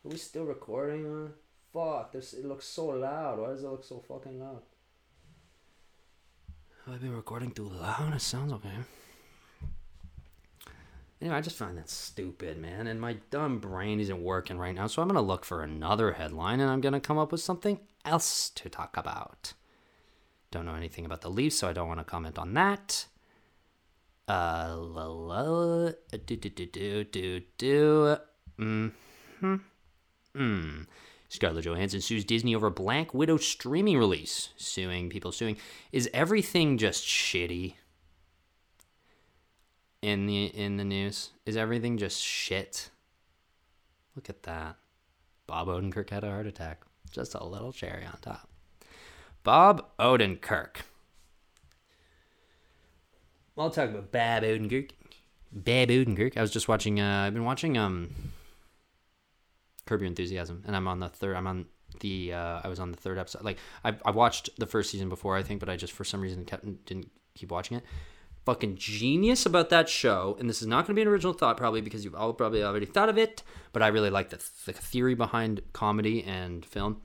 Are we still recording, man? Fuck, this it looks so loud. Why does it look so fucking loud? Have I been recording too loud? It sounds okay. Anyway, I just find that stupid, man. And my dumb brain isn't working right now. So I'm to look for another headline and I'm to come up with something else to talk about. Don't know anything about the Leafs, so I don't want to comment on that. Uh, la, la, do, do, do, do, do, do. Mm-hmm. Hmm. Scarlett Johansson sues Disney over Black Widow streaming release. Suing, people suing. Is everything just shitty? in the in the news? Is everything just shit? Look at that. Bob Odenkirk had a heart attack. Just a little cherry on top. Bob Odenkirk. I'll talk about Bob Odenkirk. Bob Odenkirk. I was just watching. Uh, I've been watching um, Curb Your Enthusiasm, and I'm on the third. I'm on the. Uh, I was on the third episode. Like I, I watched the first season before, I think, but I just for some reason kept didn't keep watching it fucking genius about that show, and this is not going to be an original thought probably because you've all probably already thought of it, but I really like the, the theory behind comedy and film.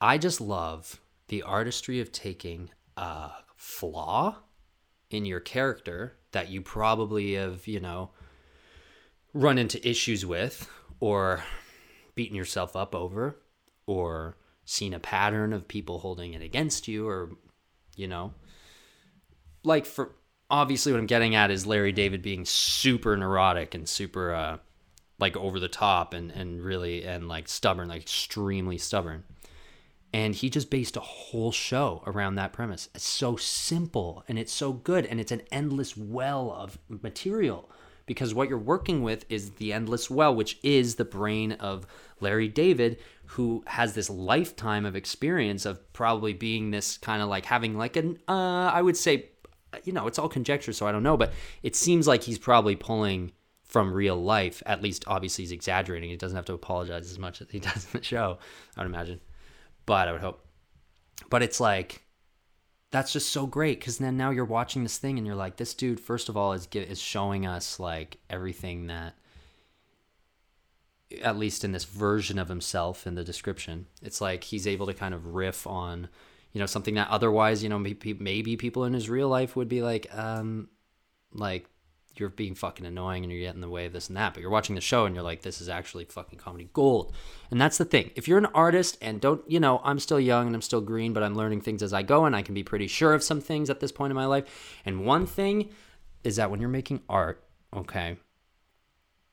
I just love the artistry of taking a flaw in your character that you probably have, you know, run into issues with or beaten yourself up over or seen a pattern of people holding it against you or, you know, like for obviously what I'm getting at is Larry David being super neurotic and super uh like over the top and and really and like stubborn, like extremely stubborn. And he just based a whole show around that premise. It's so simple and it's so good and it's an endless well of material because what you're working with is the endless well, which is the brain of Larry David, who has this lifetime of experience of probably being this kind of like having like an, uh, I would say, you know, it's all conjecture, so I don't know, but it seems like he's probably pulling from real life. At least, obviously, he's exaggerating. He doesn't have to apologize as much as he does in the show, I would imagine. But I would hope. But it's like, that's just so great because then now you're watching this thing and you're like, this dude, first of all, is is showing us like everything that, at least in this version of himself in the description, it's like he's able to kind of riff on you know something that otherwise you know maybe people in his real life would be like um like you're being fucking annoying and you're getting in the way of this and that but you're watching the show and you're like this is actually fucking comedy gold and that's the thing if you're an artist and don't you know i'm still young and i'm still green but i'm learning things as i go and i can be pretty sure of some things at this point in my life and one thing is that when you're making art okay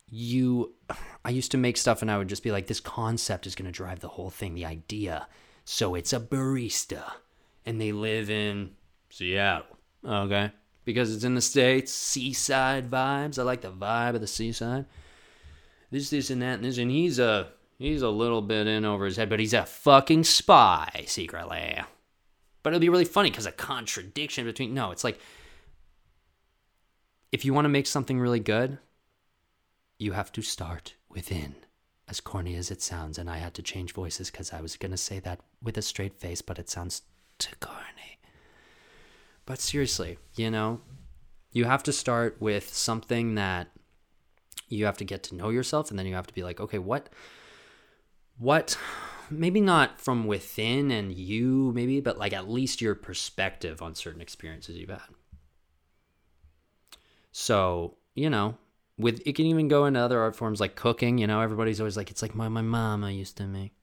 you i used to make stuff and i would just be like this concept is going to drive the whole thing the idea so it's a barista. And they live in Seattle. Okay. Because it's in the States, seaside vibes. I like the vibe of the seaside. This, this, and that, and this. And he's a he's a little bit in over his head, but he's a fucking spy secretly. But it'll be really funny because a contradiction between no, it's like if you want to make something really good, you have to start within as corny as it sounds, and I had to change voices because I was going to say that with a straight face, but it sounds too corny. But seriously, you know, you have to start with something that you have to get to know yourself, and then you have to be like, okay, what, what, maybe not from within and you, maybe, but like at least your perspective on certain experiences you've had. So, you know, with it can even go into other art forms like cooking. You know, everybody's always like, it's like my my mama used to make.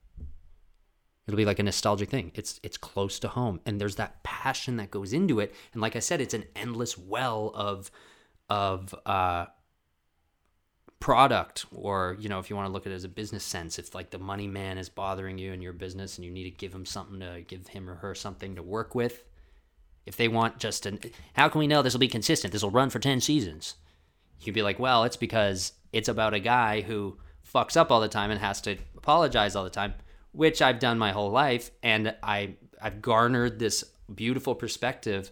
It'll be like a nostalgic thing. It's it's close to home, and there's that passion that goes into it. And like I said, it's an endless well of of uh, product, or you know, if you want to look at it as a business sense, if like the money man is bothering you in your business, and you need to give him something to give him or her something to work with. If they want just an, how can we know this will be consistent? This will run for ten seasons you'd be like, well, it's because it's about a guy who fucks up all the time and has to apologize all the time, which I've done my whole life, and I I've garnered this beautiful perspective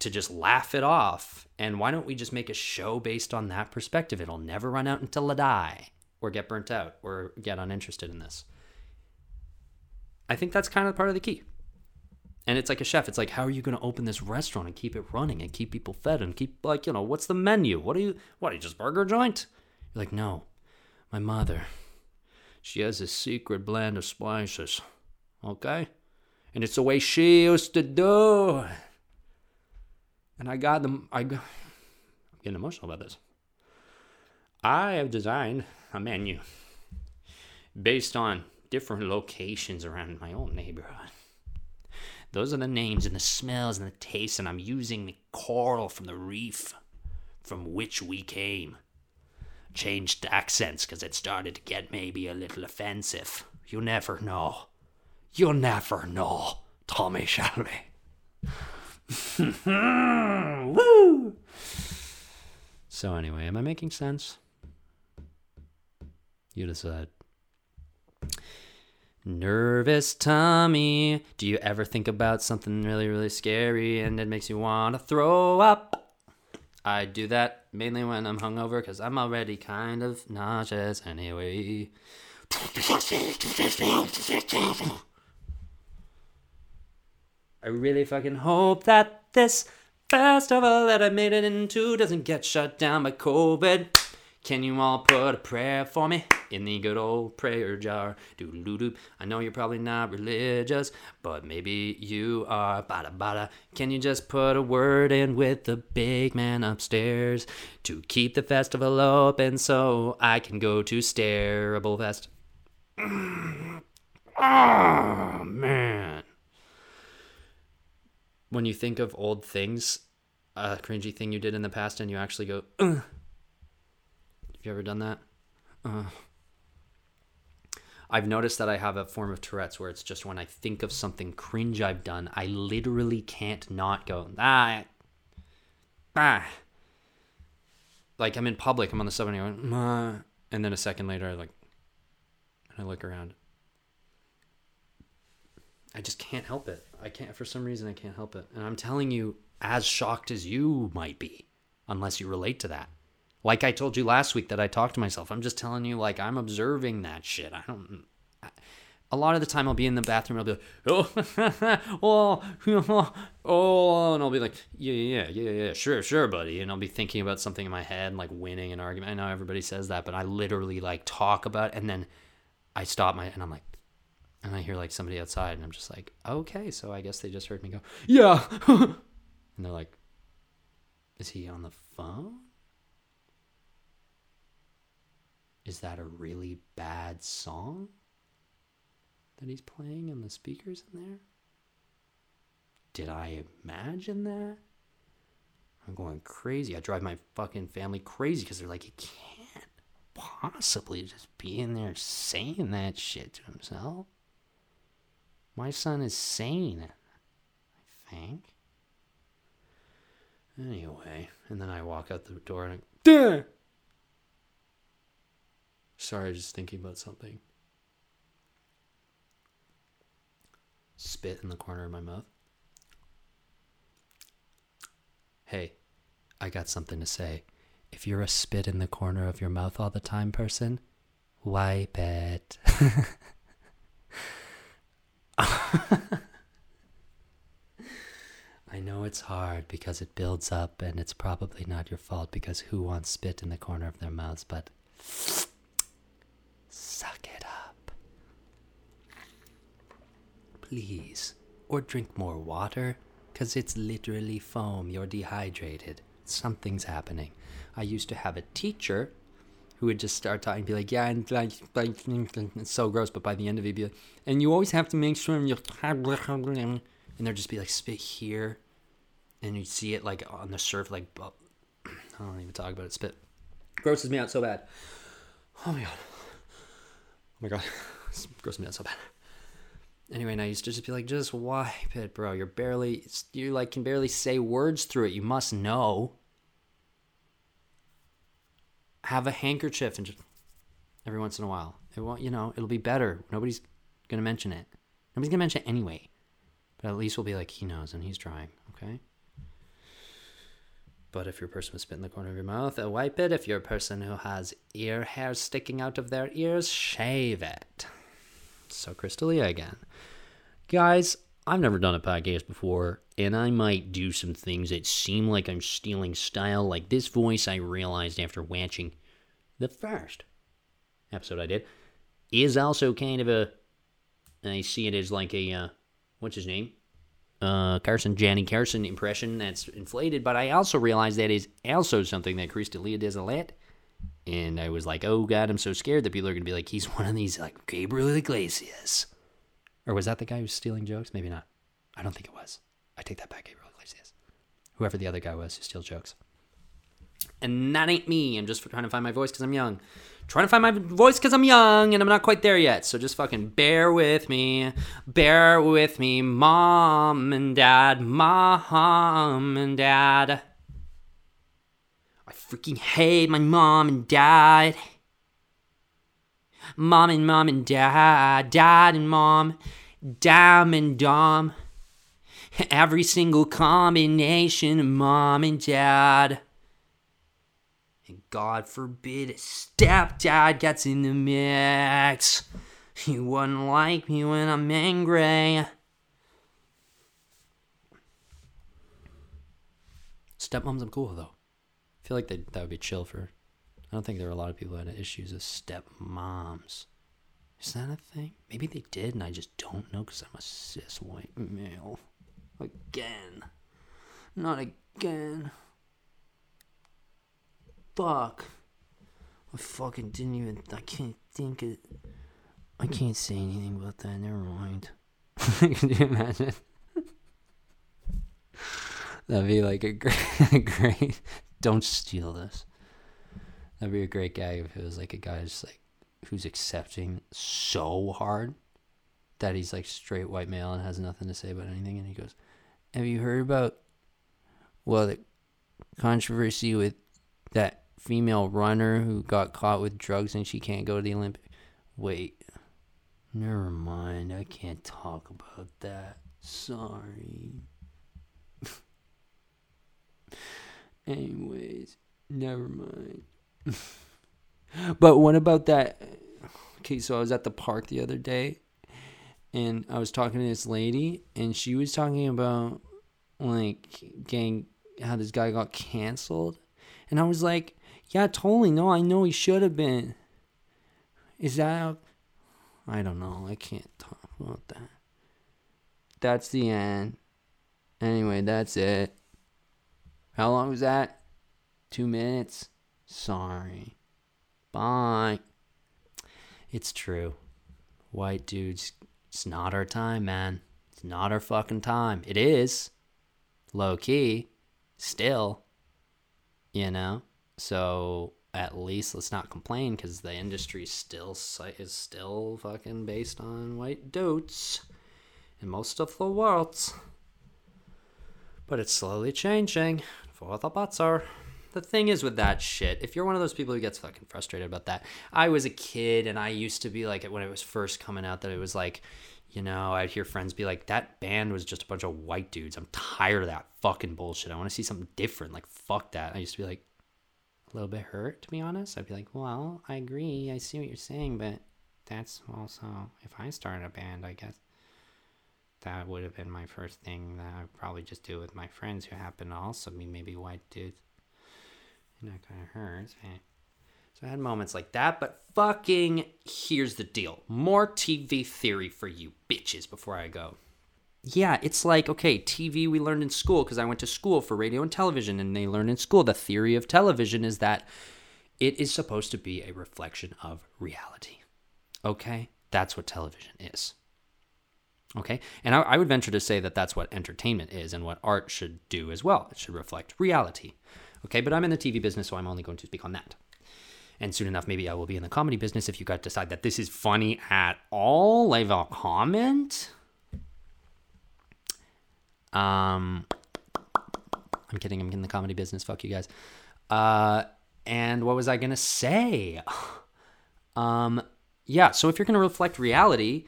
to just laugh it off. And why don't we just make a show based on that perspective? It'll never run out until I die or get burnt out or get uninterested in this. I think that's kind of part of the key. And it's like a chef. It's like, how are you going to open this restaurant and keep it running and keep people fed and keep, like, you know, what's the menu? What are you, what are you, just burger joint? You're like, no, my mother, she has a secret blend of spices. Okay? And it's the way she used to do. And I got them, I got, I'm getting emotional about this. I have designed a menu based on different locations around my own neighborhood. Those are the names and the smells and the tastes, and I'm using the coral from the reef from which we came. Changed accents because it started to get maybe a little offensive. You never know. You'll never know, Tommy Shelby. Woo! So, anyway, am I making sense? You decide. Nervous Tommy, Do you ever think about something really, really scary and it makes you want to throw up? I do that mainly when I'm hungover because I'm already kind of nauseous anyway. I really fucking hope that this festival that I made it into doesn't get shut down by COVID. Can you all put a prayer for me in the good old prayer jar? Doodle doo I know you're probably not religious, but maybe you are. Bada bada. Can you just put a word in with the big man upstairs to keep the festival open so I can go to Stareable Fest? oh man. When you think of old things, a cringy thing you did in the past, and you actually go. Ugh have you ever done that? Uh, I've noticed that I have a form of Tourette's where it's just when I think of something cringe I've done, I literally can't not go, ah, ah. Like I'm in public, I'm on the subway, and, I and then a second later, I like, and I look around. I just can't help it. I can't, for some reason, I can't help it. And I'm telling you, as shocked as you might be, unless you relate to that. Like I told you last week that I talked to myself. I'm just telling you, like, I'm observing that shit. I don't. a lot of the time, I'll be in the bathroom. I'll be like, oh, oh, oh, and I'll be like, yeah, yeah, yeah, yeah, sure, sure, buddy. And I'll be thinking about something in my head, and like winning an argument. I know everybody says that, but I literally like talk about, it, and then I stop my, and I'm like, and I hear like somebody outside, and I'm just like, okay, so I guess they just heard me go, yeah, and they're like, is he on the phone? Is that a really bad song that he's playing and the speakers in there? Did I imagine that? I'm going crazy. I drive my fucking family crazy because they're like, he can't possibly just be in there saying that shit to himself. My son is sane, I think. Anyway, and then I walk out the door and I, Duh! Sorry, just thinking about something. Spit in the corner of my mouth. Hey, I got something to say. If you're a spit in the corner of your mouth all the time person, wipe it. I know it's hard because it builds up and it's probably not your fault because who wants spit in the corner of their mouths, but Suck it up. Please. Or drink more water, because it's literally foam. You're dehydrated. Something's happening. I used to have a teacher who would just start talking, be like, yeah, and like, like, it's so gross. But by the end of it, be like, and you always have to make sure you're, and there'd just be like spit here, and you'd see it like on the surf, like, I don't even talk about it. Spit grosses me out so bad. Oh my god my god, it's grossing me out so bad. Anyway, and I used to just be like, just wipe it, bro. You're barely, you like can barely say words through it. You must know. Have a handkerchief and just every once in a while. It won't, you know, it'll be better. Nobody's gonna mention it. Nobody's gonna mention it anyway. But at least we'll be like, he knows and he's trying. Okay. But if you're a person with spit in the corner of your mouth, uh, wipe it. If you're a person who has ear hairs sticking out of their ears, shave it. So, Chris D'Elia again. Guys, I've never done a podcast before, and I might do some things that seem like I'm stealing style. Like this voice, I realized after watching the first episode I did, is also kind of a. I see it as like a. Uh, what's his name? Uh, Carson, Johnny Carson impression that's inflated, but I also realized that is also something that Chris D'Elia does a lot. And I was like, oh god, I'm so scared that people are going to be like, he's one of these, like, Gabriel Iglesias. Or was that the guy who's stealing jokes? Maybe not. I don't think it was. I take that back, Gabriel Iglesias. Whoever the other guy was who steals jokes. And that ain't me. I'm just trying to find my voice because I'm young trying to find my voice because I'm young and I'm not quite there yet. So just fucking bear with me. Bear with me, mom and dad. Mom and dad. I freaking hate my mom and dad. Mom and mom and dad. Dad and mom. Dam and dom. Every single combination of mom and dad. God forbid stepdad gets in the mix. He wouldn't like me when I'm angry. Stepmoms, I'm cool though. I feel like that that would be chill for. I don't think there are a lot of people that had issues with stepmoms. Is that a thing? Maybe they did, and I just don't know because I'm a cis white male. Again. Not again. Fuck. I fucking didn't even. I can't think it. I can't say anything about that. Never mind. Can you imagine? That'd be like a great, a great. Don't steal this. That'd be a great gag if it was like a guy just like who's accepting so hard that he's like straight white male and has nothing to say about anything, and he goes, "Have you heard about well the controversy with that female runner who got caught with drugs and she can't go to the Olympic. Wait, never mind. I can't talk about that. Sorry. Anyways, never mind. but what about that? Okay, so I was at the park the other day and I was talking to this lady and she was talking about like getting how this guy got canceled. And I was like, yeah, totally. No, I know he should have been. Is that. I don't know. I can't talk about that. That's the end. Anyway, that's it. How long was that? Two minutes? Sorry. Bye. It's true. White dudes, it's not our time, man. It's not our fucking time. It is. Low key. Still. You know? So at least let's not complain because the industry still is still fucking based on white dudes in most of the world. But it's slowly changing for the better. The thing is with that shit, if you're one of those people who gets fucking frustrated about that, I was a kid and I used to be like when it was first coming out that it was like, you know, I'd hear friends be like, that band was just a bunch of white dudes. I'm tired of that fucking bullshit. I want to see something different. Like, fuck that. I used to be like, a little bit hurt, to be honest. I'd be like, well, I agree. I see what you're saying, but that's also, if I started a band, I guess that would have been my first thing that I'd probably just do with my friends who happen to also be maybe white dudes. And that kind of hurts. So I had moments like that, but fucking here's the deal. More TV theory for you bitches before I go yeah, it's like, okay, TV we learned in school because I went to school for radio and television, and they learned in school the theory of television is that it is supposed to be a reflection of reality. Okay? That's what television is. Okay? And I, I would venture to say that that's what entertainment is and what art should do as well. It should reflect reality. Okay? But I'm in the TV business, so I'm only going to speak on that. And soon enough, maybe I will be in the comedy business. If you guys decide that this is funny at all, leave a comment um, I'm kidding. I'm in the comedy business. Fuck you guys. Uh, and what was I gonna say? um, yeah. So if you're gonna reflect reality,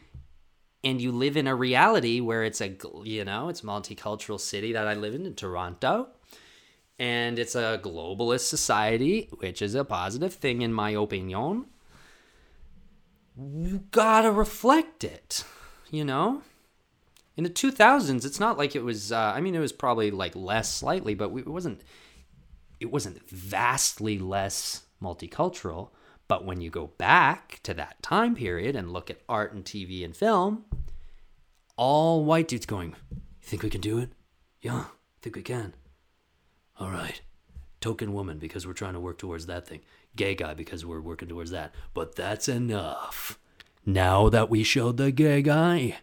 and you live in a reality where it's a you know it's multicultural city that I live in in Toronto, and it's a globalist society, which is a positive thing in my opinion. You gotta reflect it, you know? In the 2000s, it's not like it was, uh, I mean, it was probably like less slightly, but it wasn't, it wasn't vastly less multicultural. But when you go back to that time period and look at art and TV and film, all white dudes going, You think we can do it? Yeah, I think we can. All right. Token woman because we're trying to work towards that thing. Gay guy because we're working towards that. But that's enough. Now that we showed the gay guy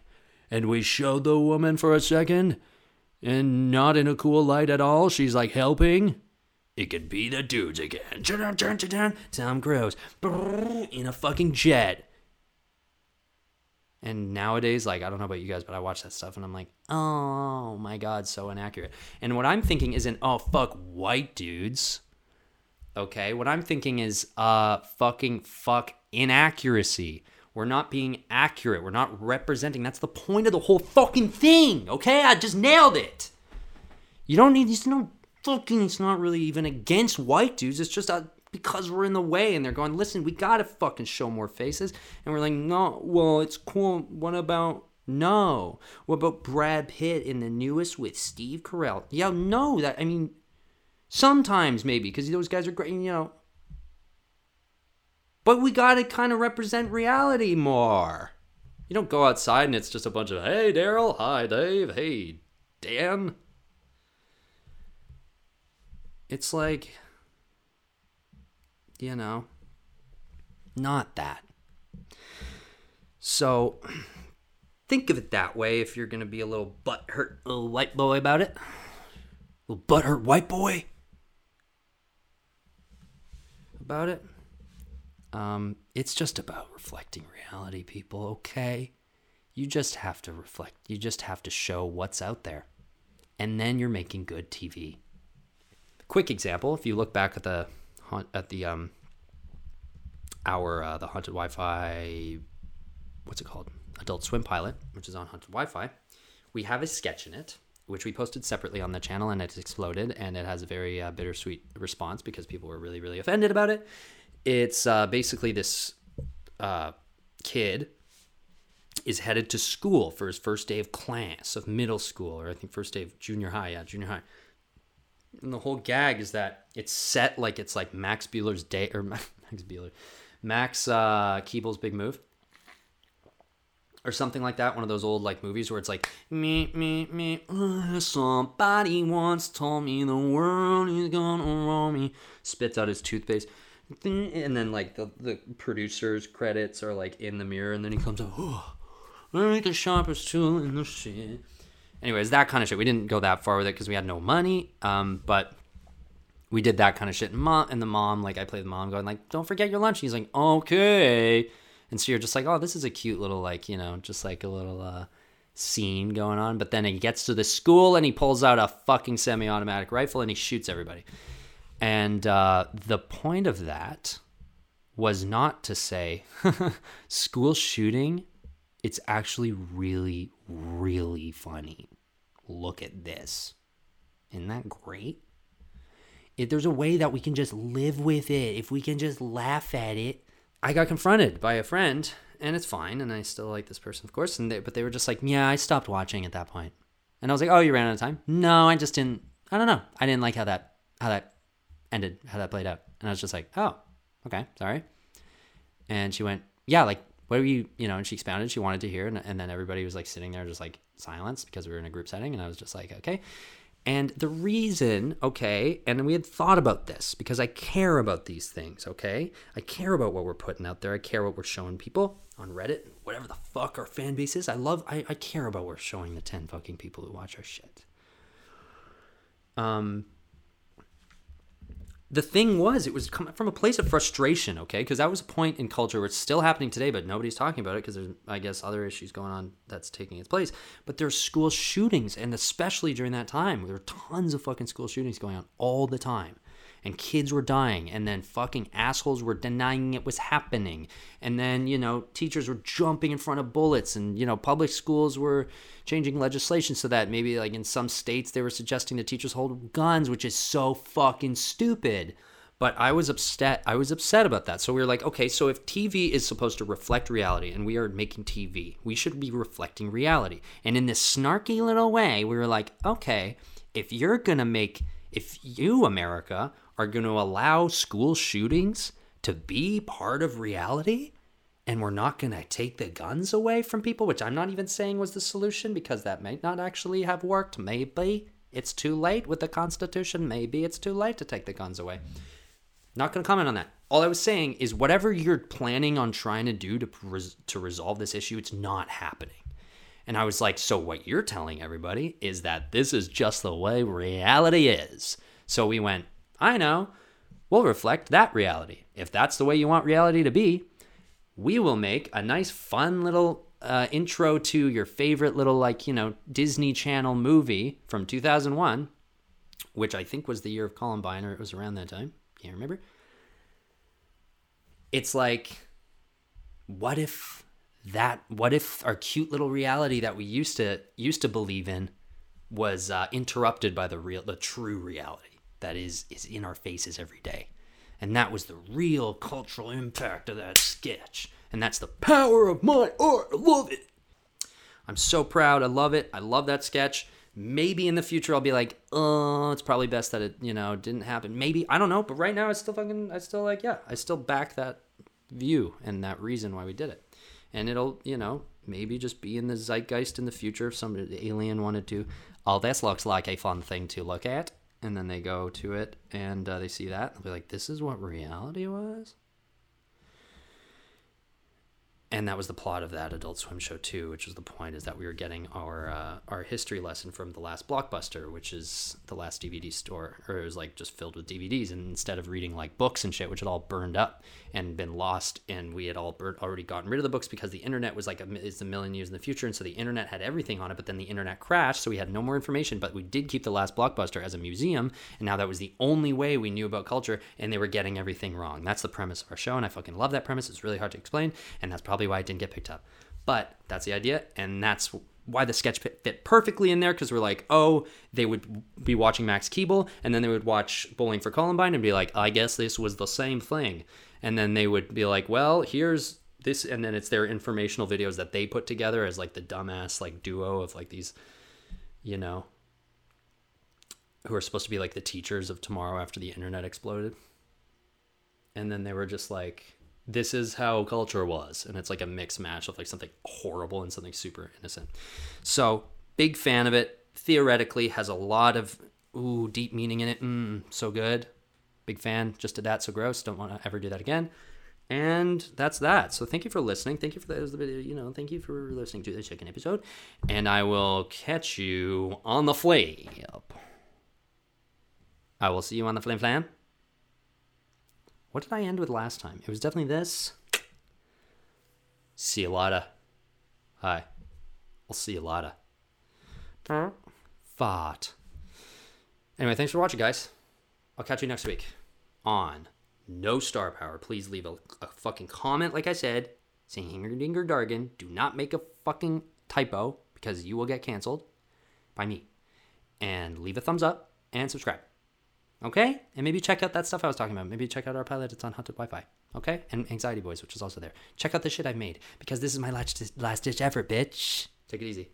and we showed the woman for a second and not in a cool light at all, she's like helping. It could be the dudes again. Turn, turn, turn, turn. Tom Cruise in a fucking jet. And nowadays, like, I don't know about you guys, but I watch that stuff and I'm like, oh my God, so inaccurate. And what I'm thinking isn't, oh, fuck white dudes. Okay. What I'm thinking is, uh, fucking fuck inaccuracy. We're not being accurate. We're not representing. That's the point of the whole fucking thing. Okay. I just nailed it. You don't need, these no fucking, it's not really even against white dudes. It's just a, because we're in the way and they're going, listen, we gotta fucking show more faces. And we're like, no, well, it's cool. What about no? What about Brad Pitt in the newest with Steve Carell? Yeah, no, that I mean, sometimes maybe because those guys are great, you know. But we gotta kind of represent reality more. You don't go outside and it's just a bunch of hey Daryl, hi Dave, hey Dan. It's like you know, not that. So think of it that way if you're going to be a little butthurt little white boy about it. Little butthurt white boy about it. Um, it's just about reflecting reality, people, okay? You just have to reflect. You just have to show what's out there. And then you're making good TV. Quick example, if you look back at the at the um our uh, the haunted Wi-Fi, what's it called? Adult Swim pilot, which is on haunted Wi-Fi. We have a sketch in it, which we posted separately on the channel, and it's exploded, and it has a very uh, bittersweet response because people were really really offended about it. It's uh, basically this uh, kid is headed to school for his first day of class of middle school, or I think first day of junior high. Yeah, junior high. And the whole gag is that it's set like it's like Max Bueller's day or Max Bueller, Max uh, Keeble's Big Move or something like that. One of those old like movies where it's like me me me. Uh, somebody once told me the world is gonna roll me. Spits out his toothpaste, and then like the the producer's credits are like in the mirror, and then he comes out. Oh, I ain't the sharpest tool in the shit. Anyways, that kind of shit. We didn't go that far with it because we had no money. Um, but we did that kind of shit. And mom and the mom, like I played the mom, going like, "Don't forget your lunch." And he's like, "Okay." And so you're just like, "Oh, this is a cute little like you know, just like a little uh, scene going on." But then he gets to the school and he pulls out a fucking semi-automatic rifle and he shoots everybody. And uh, the point of that was not to say school shooting. It's actually really, really funny. Look at this. Isn't that great? if there's a way that we can just live with it, if we can just laugh at it. I got confronted by a friend, and it's fine, and I still like this person, of course. And they, but they were just like, "Yeah, I stopped watching at that point." And I was like, "Oh, you ran out of time?" No, I just didn't. I don't know. I didn't like how that how that ended, how that played out. And I was just like, "Oh, okay, sorry." And she went, "Yeah, like what are you, you know?" And she expounded. She wanted to hear, and, and then everybody was like sitting there, just like silence because we were in a group setting, and I was just like, "Okay." And the reason, okay, and we had thought about this because I care about these things, okay? I care about what we're putting out there. I care what we're showing people on Reddit, whatever the fuck our fan base is. I love, I, I care about what we're showing the 10 fucking people who watch our shit. Um, the thing was, it was coming from a place of frustration, okay? Because that was a point in culture where it's still happening today, but nobody's talking about it because there's, I guess, other issues going on that's taking its place. But there's school shootings, and especially during that time, there were tons of fucking school shootings going on all the time. And kids were dying and then fucking assholes were denying it was happening and then you know teachers were jumping in front of bullets and you know public schools were changing legislation so that maybe like in some states they were suggesting the teachers hold guns which is so fucking stupid but I was upset. I was upset about that. So we were like, okay, so if TV is supposed to reflect reality and we are making TV, we should be reflecting reality. And in this snarky little way, we were like, okay, if you're going to make, if you, America, are going to allow school shootings to be part of reality, and we're not going to take the guns away from people, which I'm not even saying was the solution because that might not actually have worked. Maybe it's too late with the Constitution. Maybe it's too late to take the guns away. Not going to comment on that. All I was saying is whatever you're planning on trying to do to res- to resolve this issue, it's not happening. And I was like, so what you're telling everybody is that this is just the way reality is. So we went, I know. We'll reflect that reality. If that's the way you want reality to be, we will make a nice, fun little uh, intro to your favorite little, like, you know, Disney Channel movie from 2001, which I think was the year of Columbine, or it was around that time. Can't remember. It's like, what if that? What if our cute little reality that we used to used to believe in was uh, interrupted by the real, the true reality that is is in our faces every day, and that was the real cultural impact of that sketch, and that's the power of my art. I love it. I'm so proud. I love it. I love that sketch. Maybe in the future I'll be like, oh, it's probably best that it, you know, didn't happen. Maybe I don't know, but right now I still fucking, I still like, yeah, I still back that view and that reason why we did it. And it'll, you know, maybe just be in the zeitgeist in the future if some alien wanted to. Oh, this looks like a fun thing to look at. And then they go to it and uh, they see that. They'll be like, this is what reality was? And that was the plot of that Adult Swim show too, which was the point is that we were getting our uh, our history lesson from the last Blockbuster, which is the last DVD store, or it was like just filled with DVDs, and instead of reading like books and shit, which had all burned up and been lost, and we had all already gotten rid of the books because the internet was like a, it's a million years in the future, and so the internet had everything on it, but then the internet crashed, so we had no more information, but we did keep the last Blockbuster as a museum, and now that was the only way we knew about culture, and they were getting everything wrong. That's the premise of our show, and I fucking love that premise. It's really hard to explain, and that's probably why it didn't get picked up. But that's the idea, and that's why the sketch fit perfectly in there because we're like, oh, they would be watching Max Keeble, and then they would watch Bowling for Columbine and be like, I guess this was the same thing. And then they would be like, well, here's this, and then it's their informational videos that they put together as like the dumbass like duo of like these, you know, who are supposed to be like the teachers of tomorrow after the internet exploded. And then they were just like, this is how culture was. And it's like a mixed match of like something horrible and something super innocent. So big fan of it. Theoretically has a lot of ooh deep meaning in it. Mm, so good. Big fan. Just did that so gross. Don't want to ever do that again. And that's that. So thank you for listening. Thank you for the you know thank you for listening to the second episode. And i will catch you on the flip i will see you on the flame flam what did I end with last time? It was definitely this. See you later. Hi. I'll see you later. Fart. Anyway, thanks for watching, guys. I'll catch you next week on No Star Power. Please leave a, a fucking comment, like I said, saying Hinger Dinger Dargan. Do not make a fucking typo because you will get canceled by me. And leave a thumbs up and subscribe. Okay? And maybe check out that stuff I was talking about. Maybe check out our pilot. It's on Haunted Wi Fi. Okay? And Anxiety Boys, which is also there. Check out the shit I've made because this is my last, last ditch effort, bitch. Take it easy.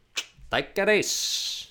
Like a race.